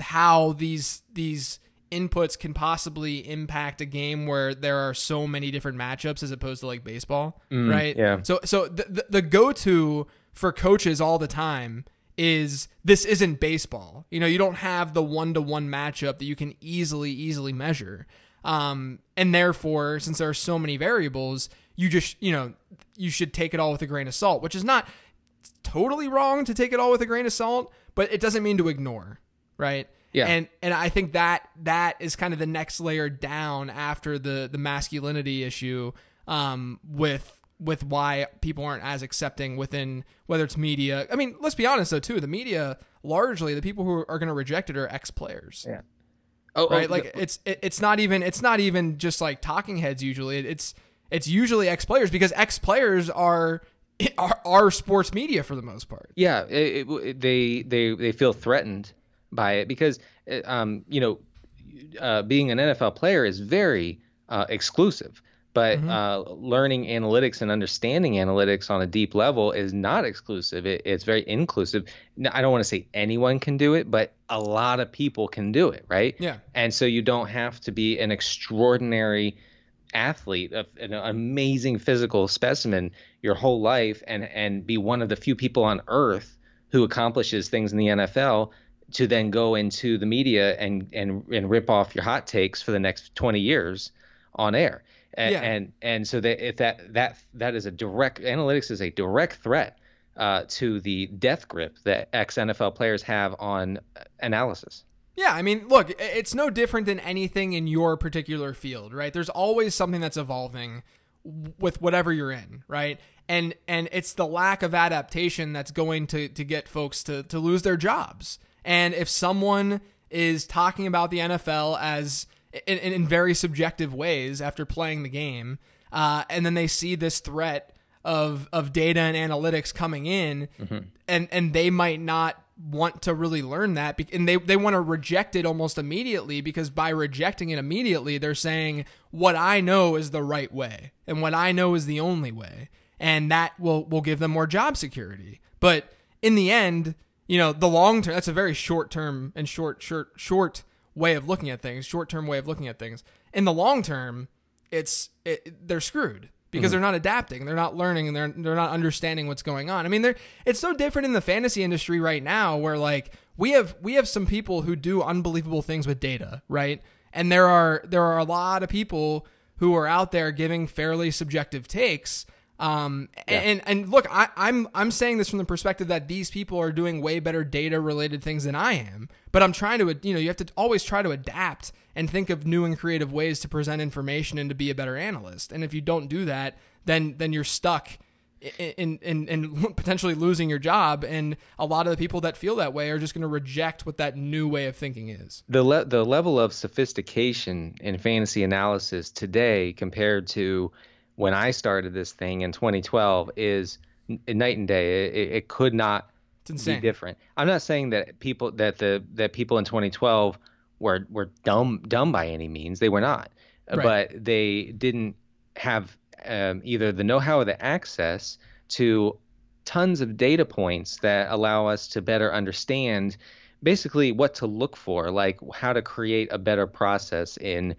[SPEAKER 1] how these these inputs can possibly impact a game where there are so many different matchups as opposed to like baseball, mm, right?
[SPEAKER 2] Yeah.
[SPEAKER 1] So so the the, the go to for coaches all the time is this isn't baseball. You know, you don't have the one to one matchup that you can easily, easily measure. Um, and therefore, since there are so many variables, you just, you know, you should take it all with a grain of salt, which is not totally wrong to take it all with a grain of salt, but it doesn't mean to ignore, right?
[SPEAKER 2] Yeah.
[SPEAKER 1] And and I think that that is kind of the next layer down after the the masculinity issue um, with with why people aren't as accepting within whether it's media. I mean, let's be honest though too. The media largely the people who are going to reject it are ex players.
[SPEAKER 2] Yeah.
[SPEAKER 1] Oh, oh right. Oh, like it's it, it's not even it's not even just like talking heads. Usually, it's it's usually ex players because ex players are, are are sports media for the most part.
[SPEAKER 2] Yeah, it, it, they they they feel threatened by it because um you know uh, being an NFL player is very uh, exclusive but mm-hmm. uh, learning analytics and understanding analytics on a deep level is not exclusive. It, it's very inclusive. I don't want to say anyone can do it, but a lot of people can do it, right?
[SPEAKER 1] Yeah.
[SPEAKER 2] And so you don't have to be an extraordinary athlete, an amazing physical specimen your whole life, and and be one of the few people on earth who accomplishes things in the NFL to then go into the media and and and rip off your hot takes for the next 20 years on air and, yeah. and and so that if that that that is a direct analytics is a direct threat uh, to the death grip that ex NFL players have on analysis.
[SPEAKER 1] Yeah, I mean, look, it's no different than anything in your particular field, right? There's always something that's evolving with whatever you're in, right? And and it's the lack of adaptation that's going to to get folks to to lose their jobs. And if someone is talking about the NFL as in, in very subjective ways after playing the game. Uh, and then they see this threat of of data and analytics coming in, mm-hmm. and and they might not want to really learn that, and they they want to reject it almost immediately because by rejecting it immediately, they're saying what I know is the right way, and what I know is the only way, and that will will give them more job security. But in the end, you know, the long term that's a very short term and short short short way of looking at things, short term way of looking at things. In the long term, it's it, they're screwed because mm-hmm. they're not adapting, they're not learning, and they're they're not understanding what's going on. I mean, they're it's so different in the fantasy industry right now, where like we have we have some people who do unbelievable things with data, right? And there are there are a lot of people who are out there giving fairly subjective takes um, yeah. and and look, I, I'm I'm saying this from the perspective that these people are doing way better data related things than I am. But I'm trying to, you know, you have to always try to adapt and think of new and creative ways to present information and to be a better analyst. And if you don't do that, then then you're stuck in in, in potentially losing your job. And a lot of the people that feel that way are just going to reject what that new way of thinking is.
[SPEAKER 2] The le- the level of sophistication in fantasy analysis today compared to when I started this thing in 2012 is night and day. It, it could not be different. I'm not saying that people that the that people in 2012 were were dumb dumb by any means. They were not, right. but they didn't have um, either the know-how or the access to tons of data points that allow us to better understand basically what to look for, like how to create a better process in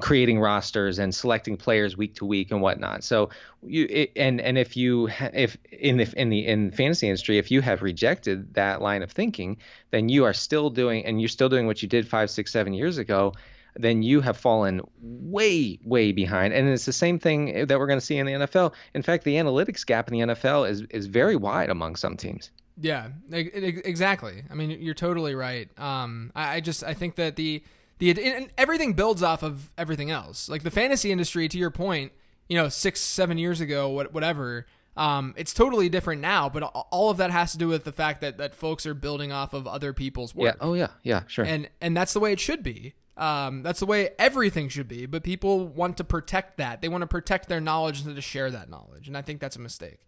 [SPEAKER 2] creating rosters and selecting players week to week and whatnot. So you it, and and if you if in the in the in fantasy industry, if you have rejected that line of thinking, then you are still doing and you're still doing what you did five, six, seven years ago. Then you have fallen way, way behind, and it's the same thing that we're going to see in the NFL. In fact, the analytics gap in the NFL is is very wide among some teams.
[SPEAKER 1] Yeah, exactly. I mean, you're totally right. Um, I, I just I think that the the and everything builds off of everything else. Like the fantasy industry, to your point, you know, six seven years ago, whatever. Um, it's totally different now, but all of that has to do with the fact that that folks are building off of other people's work.
[SPEAKER 2] Yeah. Oh yeah. Yeah. Sure.
[SPEAKER 1] And and that's the way it should be. Um, that's the way everything should be. But people want to protect that. They want to protect their knowledge and to share that knowledge, and I think that's a mistake.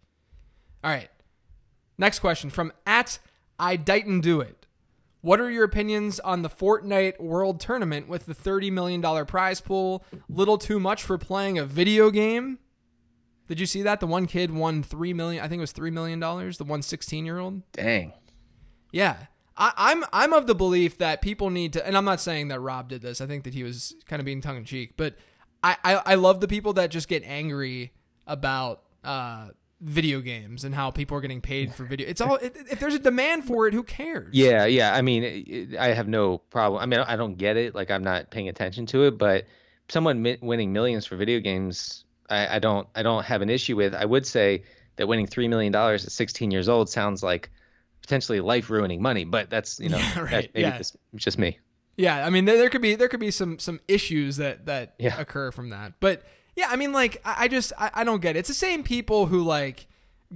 [SPEAKER 1] All right. Next question from at I didn't do it. What are your opinions on the Fortnite World Tournament with the $30 million prize pool? Little too much for playing a video game? Did you see that? The one kid won three million. I think it was three million dollars. The one 16 year old.
[SPEAKER 2] Dang.
[SPEAKER 1] Yeah, I, I'm I'm of the belief that people need to, and I'm not saying that Rob did this. I think that he was kind of being tongue in cheek, but I, I, I love the people that just get angry about uh, video games and how people are getting paid for video. It's all if there's a demand for it, who cares?
[SPEAKER 2] Yeah, yeah. I mean, I have no problem. I mean, I don't get it. Like I'm not paying attention to it, but someone winning millions for video games, I, I don't, I don't have an issue with. I would say that winning three million dollars at 16 years old sounds like potentially life ruining money, but that's you know, yeah, right. maybe yeah. it's just me.
[SPEAKER 1] Yeah, I mean, there, there could be there could be some some issues that that yeah. occur from that, but yeah, I mean, like, I, I just, I, I, don't get it. It's the same people who, like,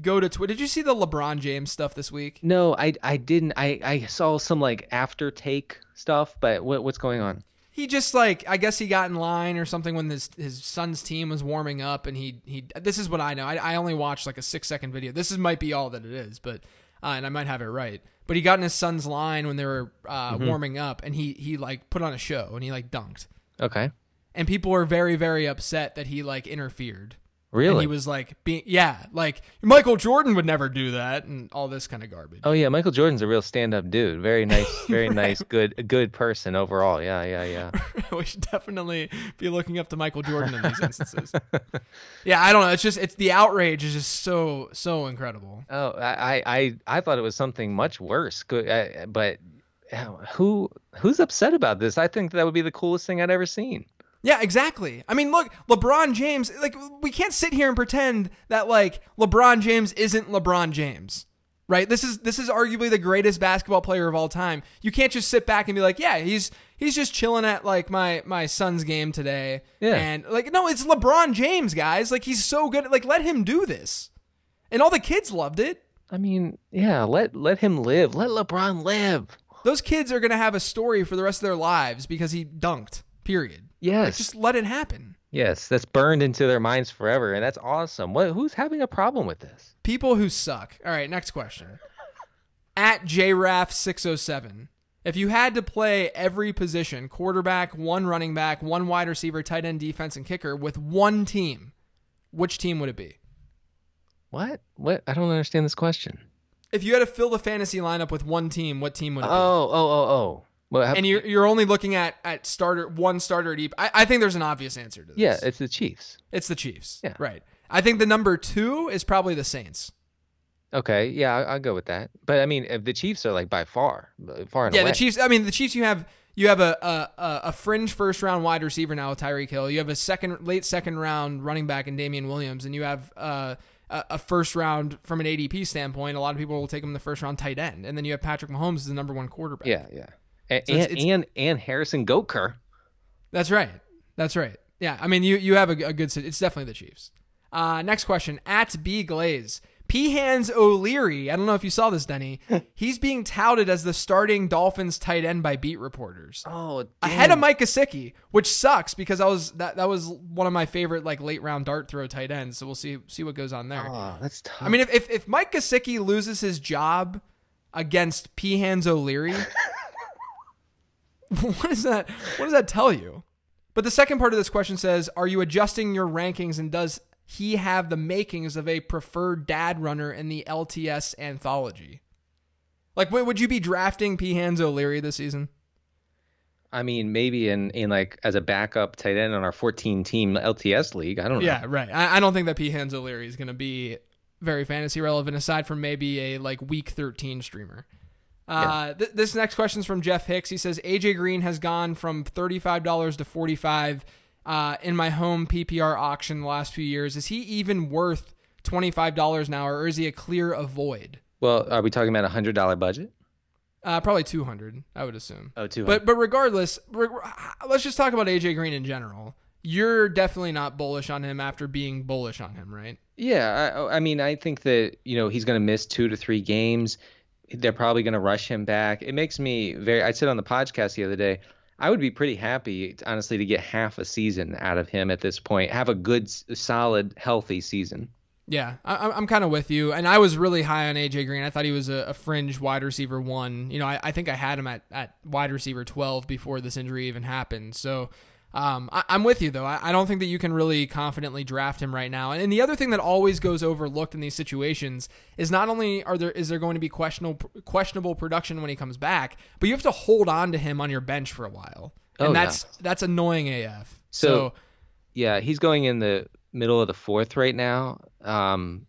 [SPEAKER 1] go to Twitter. Did you see the LeBron James stuff this week?
[SPEAKER 2] No, I, I didn't. I, I saw some, like, after take stuff, but what, what's going on?
[SPEAKER 1] He just, like, I guess he got in line or something when his, his son's team was warming up, and he, he, this is what I know. I, I only watched, like, a six second video. This is, might be all that it is, but, uh, and I might have it right. But he got in his son's line when they were uh, mm-hmm. warming up, and he, he, like, put on a show, and he, like, dunked.
[SPEAKER 2] Okay
[SPEAKER 1] and people were very very upset that he like interfered.
[SPEAKER 2] Really? And
[SPEAKER 1] he was like being yeah, like Michael Jordan would never do that and all this kind of garbage.
[SPEAKER 2] Oh yeah, Michael Jordan's a real stand-up dude. Very nice, very right. nice, good good person overall. Yeah, yeah, yeah.
[SPEAKER 1] we should definitely be looking up to Michael Jordan in these instances. yeah, I don't know. It's just it's the outrage is just so so incredible.
[SPEAKER 2] Oh, I I I thought it was something much worse. But eh, who who's upset about this? I think that would be the coolest thing I'd ever seen.
[SPEAKER 1] Yeah, exactly. I mean, look, LeBron James, like, we can't sit here and pretend that, like, LeBron James isn't LeBron James. Right? This is this is arguably the greatest basketball player of all time. You can't just sit back and be like, yeah, he's he's just chilling at like my my son's game today. Yeah. And like, no, it's LeBron James, guys. Like he's so good. Like, let him do this. And all the kids loved it.
[SPEAKER 2] I mean, yeah, let let him live. Let LeBron live.
[SPEAKER 1] Those kids are gonna have a story for the rest of their lives because he dunked. Period.
[SPEAKER 2] Yes.
[SPEAKER 1] Like, just let it happen.
[SPEAKER 2] Yes, that's burned into their minds forever, and that's awesome. What? Who's having a problem with this?
[SPEAKER 1] People who suck. All right, next question. At JRAF607. If you had to play every position, quarterback, one running back, one wide receiver, tight end, defense, and kicker with one team, which team would it be?
[SPEAKER 2] What? What? I don't understand this question.
[SPEAKER 1] If you had to fill the fantasy lineup with one team, what team would it
[SPEAKER 2] oh, be? Oh, oh, oh, oh.
[SPEAKER 1] And you're you're only looking at at starter one starter deep. I, I think there's an obvious answer to this.
[SPEAKER 2] Yeah, it's the Chiefs.
[SPEAKER 1] It's the Chiefs. Yeah, right. I think the number two is probably the Saints.
[SPEAKER 2] Okay, yeah, I, will go with that. But I mean, if the Chiefs are like by far, far and
[SPEAKER 1] yeah,
[SPEAKER 2] away.
[SPEAKER 1] the Chiefs. I mean, the Chiefs. You have you have a a, a fringe first round wide receiver now with Tyreek Hill. You have a second late second round running back in Damien Williams, and you have uh, a first round from an ADP standpoint. A lot of people will take him the first round tight end, and then you have Patrick Mahomes as the number one quarterback.
[SPEAKER 2] Yeah, yeah and, so it's, it's, and and Harrison Butker.
[SPEAKER 1] That's right. That's right. Yeah, I mean you you have a, a good. It's definitely the Chiefs. Uh, next question at B Glaze. P Hands O'Leary. I don't know if you saw this, Denny. He's being touted as the starting Dolphins tight end by beat reporters.
[SPEAKER 2] Oh,
[SPEAKER 1] damn. ahead of Mike Gesicki, which sucks because I was that that was one of my favorite like late round dart throw tight ends. So we'll see see what goes on there.
[SPEAKER 2] Oh, that's tough.
[SPEAKER 1] I mean, if if, if Mike Gesicki loses his job against P Hands O'Leary. what does that what does that tell you? But the second part of this question says, are you adjusting your rankings and does he have the makings of a preferred dad runner in the LTS anthology? Like, would you be drafting P. Hands O'Leary this season?
[SPEAKER 2] I mean, maybe in, in like as a backup tight end on our 14 team LTS league. I don't know.
[SPEAKER 1] Yeah, right. I, I don't think that P. Hands O'Leary is going to be very fantasy relevant aside from maybe a like week 13 streamer. Uh, th- this next question is from Jeff Hicks. He says AJ Green has gone from $35 to 45 uh, in my home PPR auction the last few years. Is he even worth $25 now, or is he a clear avoid?
[SPEAKER 2] Well, are we talking about a hundred dollar budget?
[SPEAKER 1] Uh, probably 200, I would assume.
[SPEAKER 2] Oh, 200.
[SPEAKER 1] But but regardless, re- let's just talk about AJ Green in general. You're definitely not bullish on him after being bullish on him, right?
[SPEAKER 2] Yeah, I, I mean, I think that you know he's going to miss two to three games. They're probably going to rush him back. It makes me very. I said on the podcast the other day, I would be pretty happy, honestly, to get half a season out of him at this point. Have a good, solid, healthy season.
[SPEAKER 1] Yeah, I, I'm kind of with you. And I was really high on AJ Green. I thought he was a, a fringe wide receiver one. You know, I, I, think I had him at, at wide receiver 12 before this injury even happened. So um, I, am with you, though. I, I, don't think that you can really confidently draft him right now. And, and, the other thing that always goes overlooked in these situations is not only are there is there going to be questionable questionable production when he comes back, but you have to hold on to him on your bench for a while. And
[SPEAKER 2] oh,
[SPEAKER 1] that's
[SPEAKER 2] yeah.
[SPEAKER 1] that's annoying AF.
[SPEAKER 2] So,
[SPEAKER 1] so
[SPEAKER 2] yeah, he's going in the middle of the fourth right now. Um,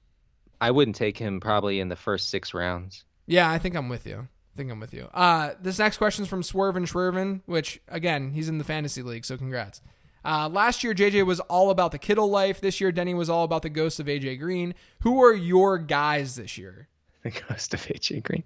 [SPEAKER 2] I wouldn't take him probably in the first six rounds.
[SPEAKER 1] Yeah, I think I'm with you. I think I'm with you. Uh, this next question is from Swervin Schwervin, which again, he's in the fantasy league, so congrats. Uh, last year, JJ was all about the Kittle life. This year, Denny was all about the ghost of AJ Green. Who are your guys this year?
[SPEAKER 2] The ghost of AJ Green.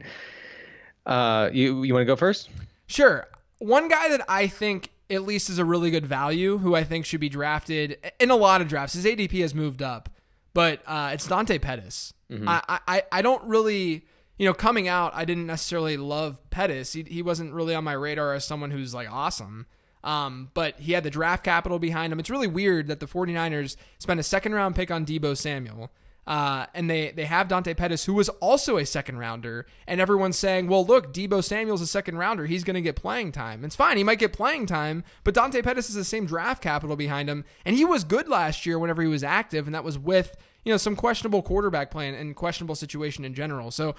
[SPEAKER 2] Uh, you you want to go first?
[SPEAKER 1] Sure. One guy that I think at least is a really good value, who I think should be drafted in a lot of drafts. His ADP has moved up, but uh, it's Dante Pettis. Mm-hmm. I, I I don't really you know coming out I didn't necessarily love Pettis. He he wasn't really on my radar as someone who's like awesome. Um, but he had the draft capital behind him. It's really weird that the 49ers spent a second round pick on Deebo Samuel uh, and they they have Dante Pettis, who was also a second rounder, and everyone's saying, "Well, look, Deebo Samuel's a second rounder; he's going to get playing time. It's fine; he might get playing time, but Dante Pettis is the same draft capital behind him, and he was good last year whenever he was active, and that was with you know some questionable quarterback play and questionable situation in general. So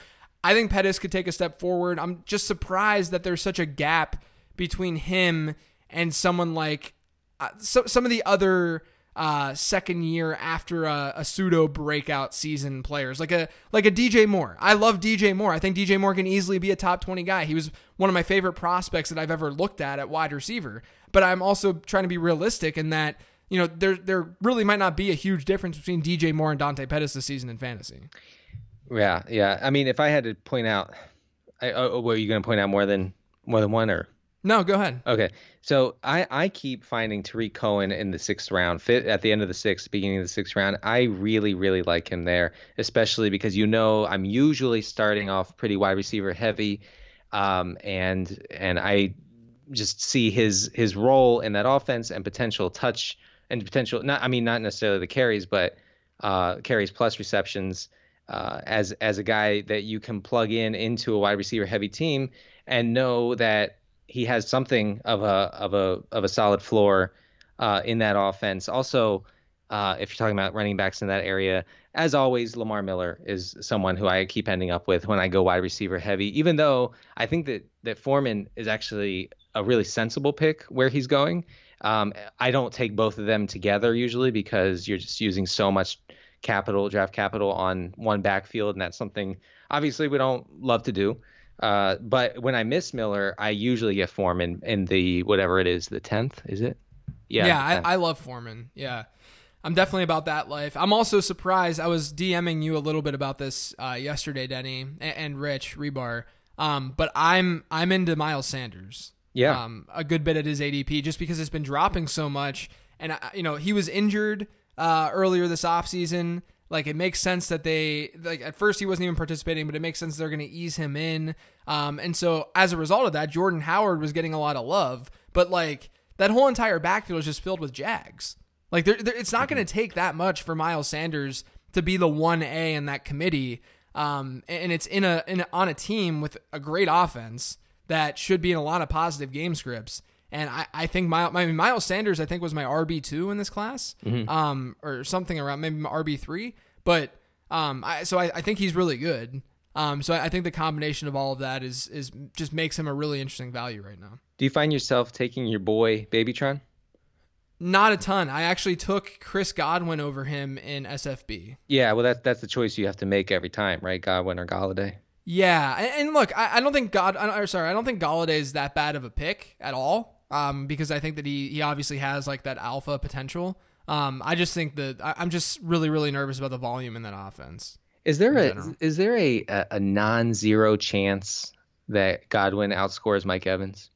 [SPEAKER 1] I think Pettis could take a step forward. I'm just surprised that there's such a gap between him and someone like uh, so, some of the other uh, second year after a, a, pseudo breakout season players like a like a DJ Moore. I love DJ Moore. I think DJ Moore can easily be a top 20 guy. He was one of my favorite prospects that I've ever looked at at wide receiver. But I'm also trying to be realistic in that you know there there really might not be a huge difference between DJ Moore and Dante Pettis this season in fantasy.
[SPEAKER 2] Yeah, yeah. I mean, if I had to point out, I, oh, were you going to point out more than more than one or?
[SPEAKER 1] No, go ahead.
[SPEAKER 2] Okay. So I, I keep finding Tarik Cohen in the sixth round, fit at the end of the sixth, beginning of the sixth round. I really, really like him there, especially because you know I'm usually starting off pretty wide receiver heavy. Um, and and I just see his his role in that offense and potential touch and potential not I mean not necessarily the carries, but uh, carries plus receptions uh, as as a guy that you can plug in into a wide receiver heavy team and know that he has something of a of a of a solid floor uh, in that offense. Also, uh, if you're talking about running backs in that area, as always, Lamar Miller is someone who I keep ending up with when I go wide receiver heavy. Even though I think that that Foreman is actually a really sensible pick where he's going. Um, I don't take both of them together usually because you're just using so much capital, draft capital on one backfield, and that's something obviously we don't love to do. Uh, but when I miss Miller, I usually get Foreman in the whatever it is, the tenth, is it?
[SPEAKER 1] Yeah. Yeah, I, I, love Foreman. Yeah. I'm definitely about that life. I'm also surprised. I was DMing you a little bit about this uh, yesterday, Denny and, and Rich Hribar. Um, but I'm I'm into Miles Sanders.
[SPEAKER 2] Yeah.
[SPEAKER 1] Um, a good bit at his ADP just because it's been dropping so much, and uh, you know he was injured uh, earlier this offseason. Like it makes sense that they like at first he wasn't even participating, but it makes sense they're going to ease him in. Um, and so as a result of that, Jordan Howard was getting a lot of love, but like that whole entire backfield is just filled with Jags. Like they're, they're, it's not going to take that much for Miles Sanders to be the one A in that committee. Um, and it's in a, in a on a team with a great offense that should be in a lot of positive game scripts. And I, I think Miles, I mean, Miles Sanders, I think was my RB two in this class,
[SPEAKER 2] Mm-hmm.
[SPEAKER 1] um, or something around maybe my RB three. But um, I, so I, I think he's really good. Um, so I, think the combination of all of that is is just makes him a really interesting value right now.
[SPEAKER 2] Do you find yourself taking your boy Babytron?
[SPEAKER 1] Not a ton. I actually took Chris Godwin over him in SFB.
[SPEAKER 2] Yeah, well, that's that's the choice you have to make every time, right? Godwin or Golladay.
[SPEAKER 1] Yeah, and, and look, I, I don't think God. I- Or sorry, I don't think Golladay is that bad of a pick at all. Um, because I think that he he obviously has like that alpha potential. Um, I just think that I, I'm just really really nervous about the volume in that offense.
[SPEAKER 2] Is there a
[SPEAKER 1] general.
[SPEAKER 2] is there a, a, non-zero chance that Godwin outscores Mike Evans?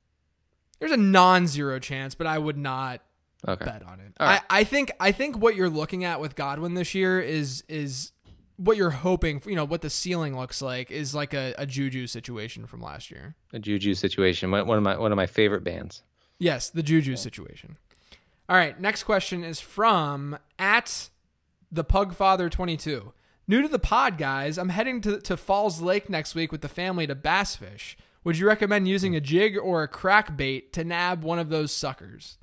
[SPEAKER 1] There's a non-zero chance, but I would not
[SPEAKER 2] Okay.
[SPEAKER 1] bet on it.
[SPEAKER 2] Right.
[SPEAKER 1] I, I think I think what you're looking at with Godwin this year is is what you're hoping. for, You know what the ceiling looks like is like a, a Juju situation from last year.
[SPEAKER 2] A Juju situation. One of my one of my favorite bands.
[SPEAKER 1] Yes, the Juju situation. All right, next question is from at the Pugfather22. New to the pod, guys. I'm heading to, to Falls Lake next week with the family to bass fish. Would you recommend using a jig or a crankbait to nab one of those suckers?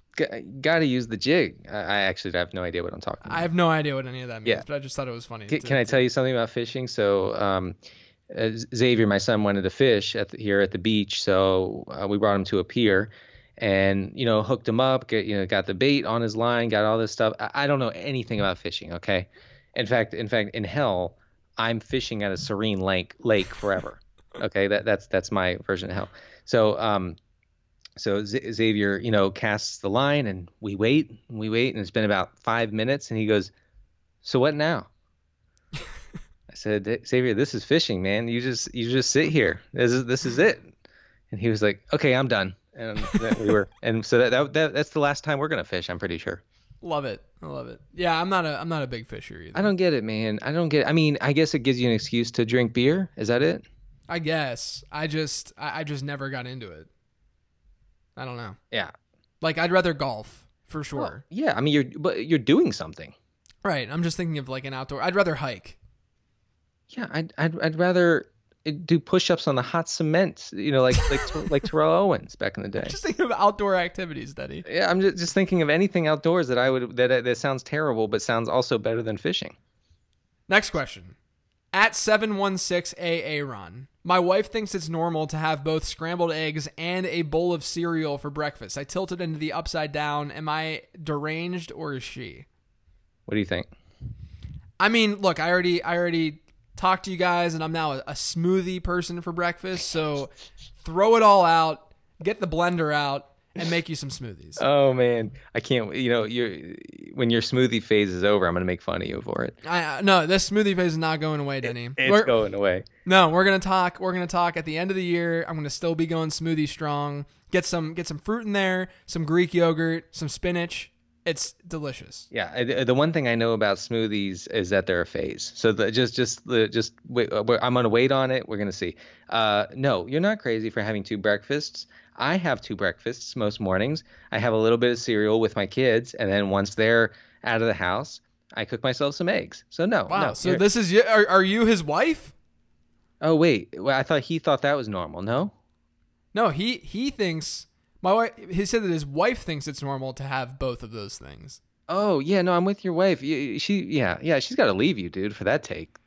[SPEAKER 2] Got to use the jig. I, I actually have no idea what I'm talking about.
[SPEAKER 1] I have no idea what any of that means,
[SPEAKER 2] Yeah.
[SPEAKER 1] but I just thought it was funny.
[SPEAKER 2] Can,
[SPEAKER 1] to-
[SPEAKER 2] can I tell you something about fishing? So, um, uh, Xavier, my son, wanted to fish at the, here at the beach, so uh, we brought him to a pier, and you know, hooked him up. Get, you know, got the bait on his line, got all this stuff. I, I don't know anything about fishing. Okay, in fact, in fact, in hell, I'm fishing at a serene lake lake forever. okay, that that's that's my version of hell. So, um, so Z- Xavier, you know, casts the line, and we wait, and we wait, and it's been about five minutes, and he goes, "So what now?" I said, Xavier, this is fishing, man. You just you just sit here. This is this is it. And he was like, Okay, I'm done. And we were, and so that, that, that that's the last time we're gonna fish. I'm pretty sure.
[SPEAKER 1] Love it. I love it. Yeah, I'm not a I'm not a big fisher either.
[SPEAKER 2] I don't get it, man. I don't get. It. I mean, I guess it gives you an excuse to drink beer. Is that it?
[SPEAKER 1] I guess. I just I, I just never got into it. I don't know.
[SPEAKER 2] Yeah.
[SPEAKER 1] Like I'd rather golf for sure.
[SPEAKER 2] Yeah. I mean, you're but you're doing something.
[SPEAKER 1] Right. I'm just thinking of like an outdoor. I'd rather hike.
[SPEAKER 2] Yeah. I'd I'd, I'd rather do push-ups on the hot cement. You know, like like like Terrell Owens back in the day.
[SPEAKER 1] Just thinking of outdoor activities, Denny.
[SPEAKER 2] Yeah, I'm just, just thinking of anything outdoors that I would that that sounds terrible, but sounds also better than fishing.
[SPEAKER 1] Next question. At 716AA Ron. My wife thinks it's normal to have both scrambled eggs and a bowl of cereal for breakfast. I tilted into the upside down. Am I deranged or is she?
[SPEAKER 2] What do you think?
[SPEAKER 1] I mean, look, I already I already talked to you guys and I'm now a, a smoothie person for breakfast, so throw it all out, get the blender out and make you some smoothies.
[SPEAKER 2] Oh man, I can't. You know, you're when your smoothie phase is over, I'm gonna make fun of you for it.
[SPEAKER 1] I, no, this smoothie phase is not going away, Denny.
[SPEAKER 2] It's
[SPEAKER 1] We're-
[SPEAKER 2] going away.
[SPEAKER 1] No, we're gonna talk. We're gonna talk at the end of the year. I'm gonna still be going smoothie strong. Get some get some fruit in there, some Greek yogurt, some spinach. It's delicious.
[SPEAKER 2] Yeah, the one thing I know about smoothies is that they're a phase. So the, just just the- just wait, uh, I'm gonna wait on it. We're gonna see. Uh, no, you're not crazy for having two breakfasts. I have two breakfasts most mornings. I have a little bit of cereal with my kids, and then once they're out of the house, I cook myself some eggs. So no,
[SPEAKER 1] Wow.
[SPEAKER 2] no.
[SPEAKER 1] so this is are, are you his wife?
[SPEAKER 2] oh wait, well, I thought he thought that was normal. No.
[SPEAKER 1] No, he he thinks my wife. He said that his wife thinks it's normal to have both of those things.
[SPEAKER 2] Oh yeah, no, I'm with your wife. She, yeah, yeah, she's got to leave you, dude, for that take.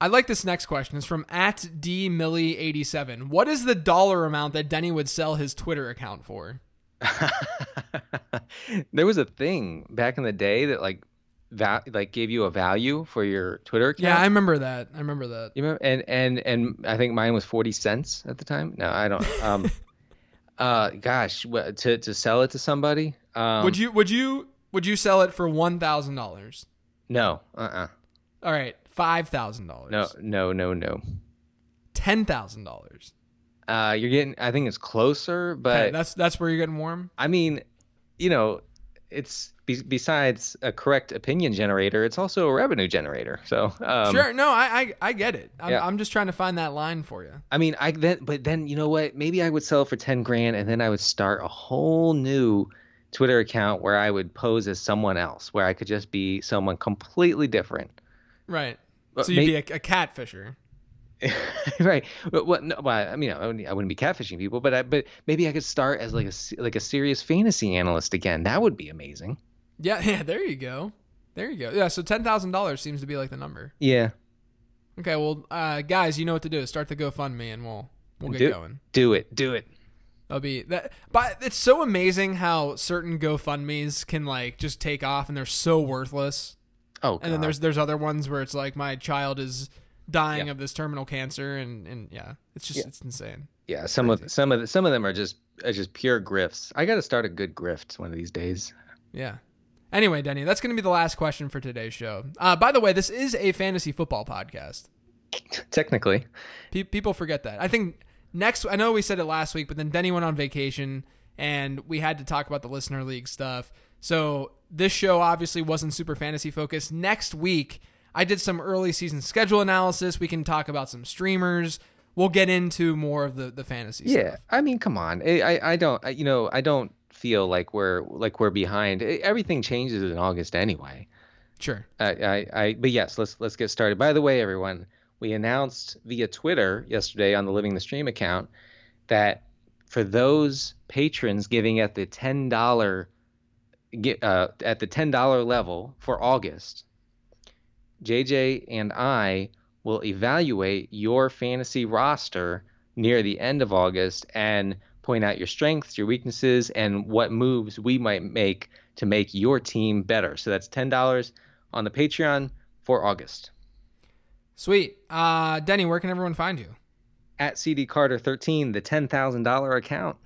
[SPEAKER 1] I like this next question. It's from at D Millie eighty seven. What is the dollar amount that Denny would sell his Twitter account for?
[SPEAKER 2] there was a thing back in the day that like va- like gave you a value for your Twitter account.
[SPEAKER 1] Yeah, I remember that. I remember that.
[SPEAKER 2] you remember? And and and I think mine was forty cents at the time. No, I don't. Um, uh, gosh, what, to to sell it to somebody? Um,
[SPEAKER 1] would you would you would you sell it for one thousand dollars?
[SPEAKER 2] No, uh, uh
[SPEAKER 1] All right, five thousand dollars.
[SPEAKER 2] no, no, no, no.
[SPEAKER 1] ten thousand dollars.
[SPEAKER 2] Uh, you're getting. I think it's closer, but
[SPEAKER 1] that's that's where you're getting warm.
[SPEAKER 2] I mean, you know, it's be- besides a correct opinion generator, it's also a revenue generator. So um,
[SPEAKER 1] sure, no, I I, I get it. I'm,
[SPEAKER 2] Yeah.
[SPEAKER 1] I'm just trying to find that line for you.
[SPEAKER 2] I mean, I then, but then you know what? Maybe I would sell for ten grand, and then I would start a whole new Twitter account where I would pose as someone else, where I could just be someone completely different.
[SPEAKER 1] Right. So you'd
[SPEAKER 2] may-
[SPEAKER 1] be a, a catfisher.
[SPEAKER 2] right. But what? No, well, I mean, I wouldn't, I wouldn't be catfishing people, but I, but maybe I could start as like a like a serious fantasy analyst again. That would be amazing.
[SPEAKER 1] Yeah, yeah. There you go. There you go. Yeah. So ten thousand dollars seems to be like the number.
[SPEAKER 2] Yeah.
[SPEAKER 1] Okay. Well, uh, guys, you know what to do. Start the GoFundMe, and we'll we'll get
[SPEAKER 2] Do,
[SPEAKER 1] going.
[SPEAKER 2] do it. Do it.
[SPEAKER 1] That'll be that. But it's so amazing how certain GoFundmes can like just take off, and they're so worthless.
[SPEAKER 2] Oh,
[SPEAKER 1] And then there's there's other ones where it's like my child is dying
[SPEAKER 2] Yeah.
[SPEAKER 1] of this terminal cancer, and and yeah, it's just
[SPEAKER 2] Yeah.
[SPEAKER 1] it's insane.
[SPEAKER 2] yeah. Some of some of the, some of them are just are just pure grifts. I got to start a good grift one of these days.
[SPEAKER 1] Yeah. Anyway, Denny, that's going to be the last question for today's show. Uh, by the way, this is a fantasy football podcast.
[SPEAKER 2] Technically,
[SPEAKER 1] Pe- people forget that. I think next, I know we said it last week, but then Denny went on vacation and we had to talk about the listener league stuff. So this show obviously wasn't super fantasy focused. Next week, I did some early season schedule analysis. We can talk about some streamers. We'll get into more of the, the fantasy stuff.
[SPEAKER 2] yeah.
[SPEAKER 1] stuff.
[SPEAKER 2] I mean, come on. I I, I don't. I, you know, I don't feel like we're like we're behind. Eh, Everything changes in August anyway.
[SPEAKER 1] Sure.
[SPEAKER 2] I, I, I, but yes, let's let's get started. By the way, everyone, we announced via Twitter yesterday on the Living the Stream account that for those patrons giving at the ten dollar, get uh, at the ten dollar level for August, JJ and I will evaluate your fantasy roster near the end of August and point out your strengths, your weaknesses, and what moves we might make to make your team better. So that's ten dollars on the Patreon for August.
[SPEAKER 1] Sweet. Uh, Denny, where can everyone find you?
[SPEAKER 2] At CD Carter 13, the ten thousand dollar account.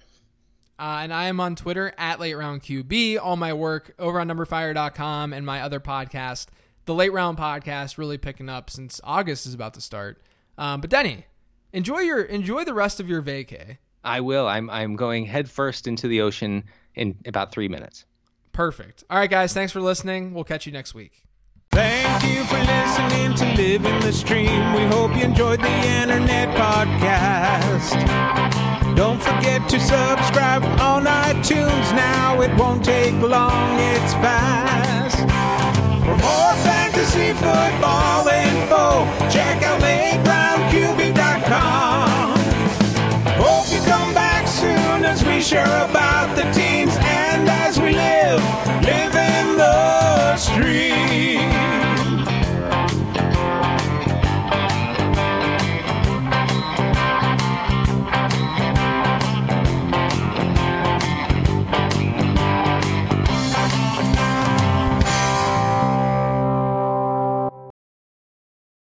[SPEAKER 1] Uh, and I am on Twitter at Late Round QB. All my work over on numberfire.com and my other podcast, the Late Round Podcast, really picking up since August is about to start. Um, but Denny, enjoy your enjoy the rest of your vacay.
[SPEAKER 2] I will. I'm I'm going headfirst into the ocean in about three minutes.
[SPEAKER 1] Perfect. All right, guys. Thanks for listening. We'll catch you next week.
[SPEAKER 3] Thank you for listening to Living the Stream. We hope you enjoyed the internet podcast. Don't forget to subscribe on iTunes now. It won't take long, it's fast. For more fantasy football info, check out LateRoundQB.com. Come back soon as we share about the teams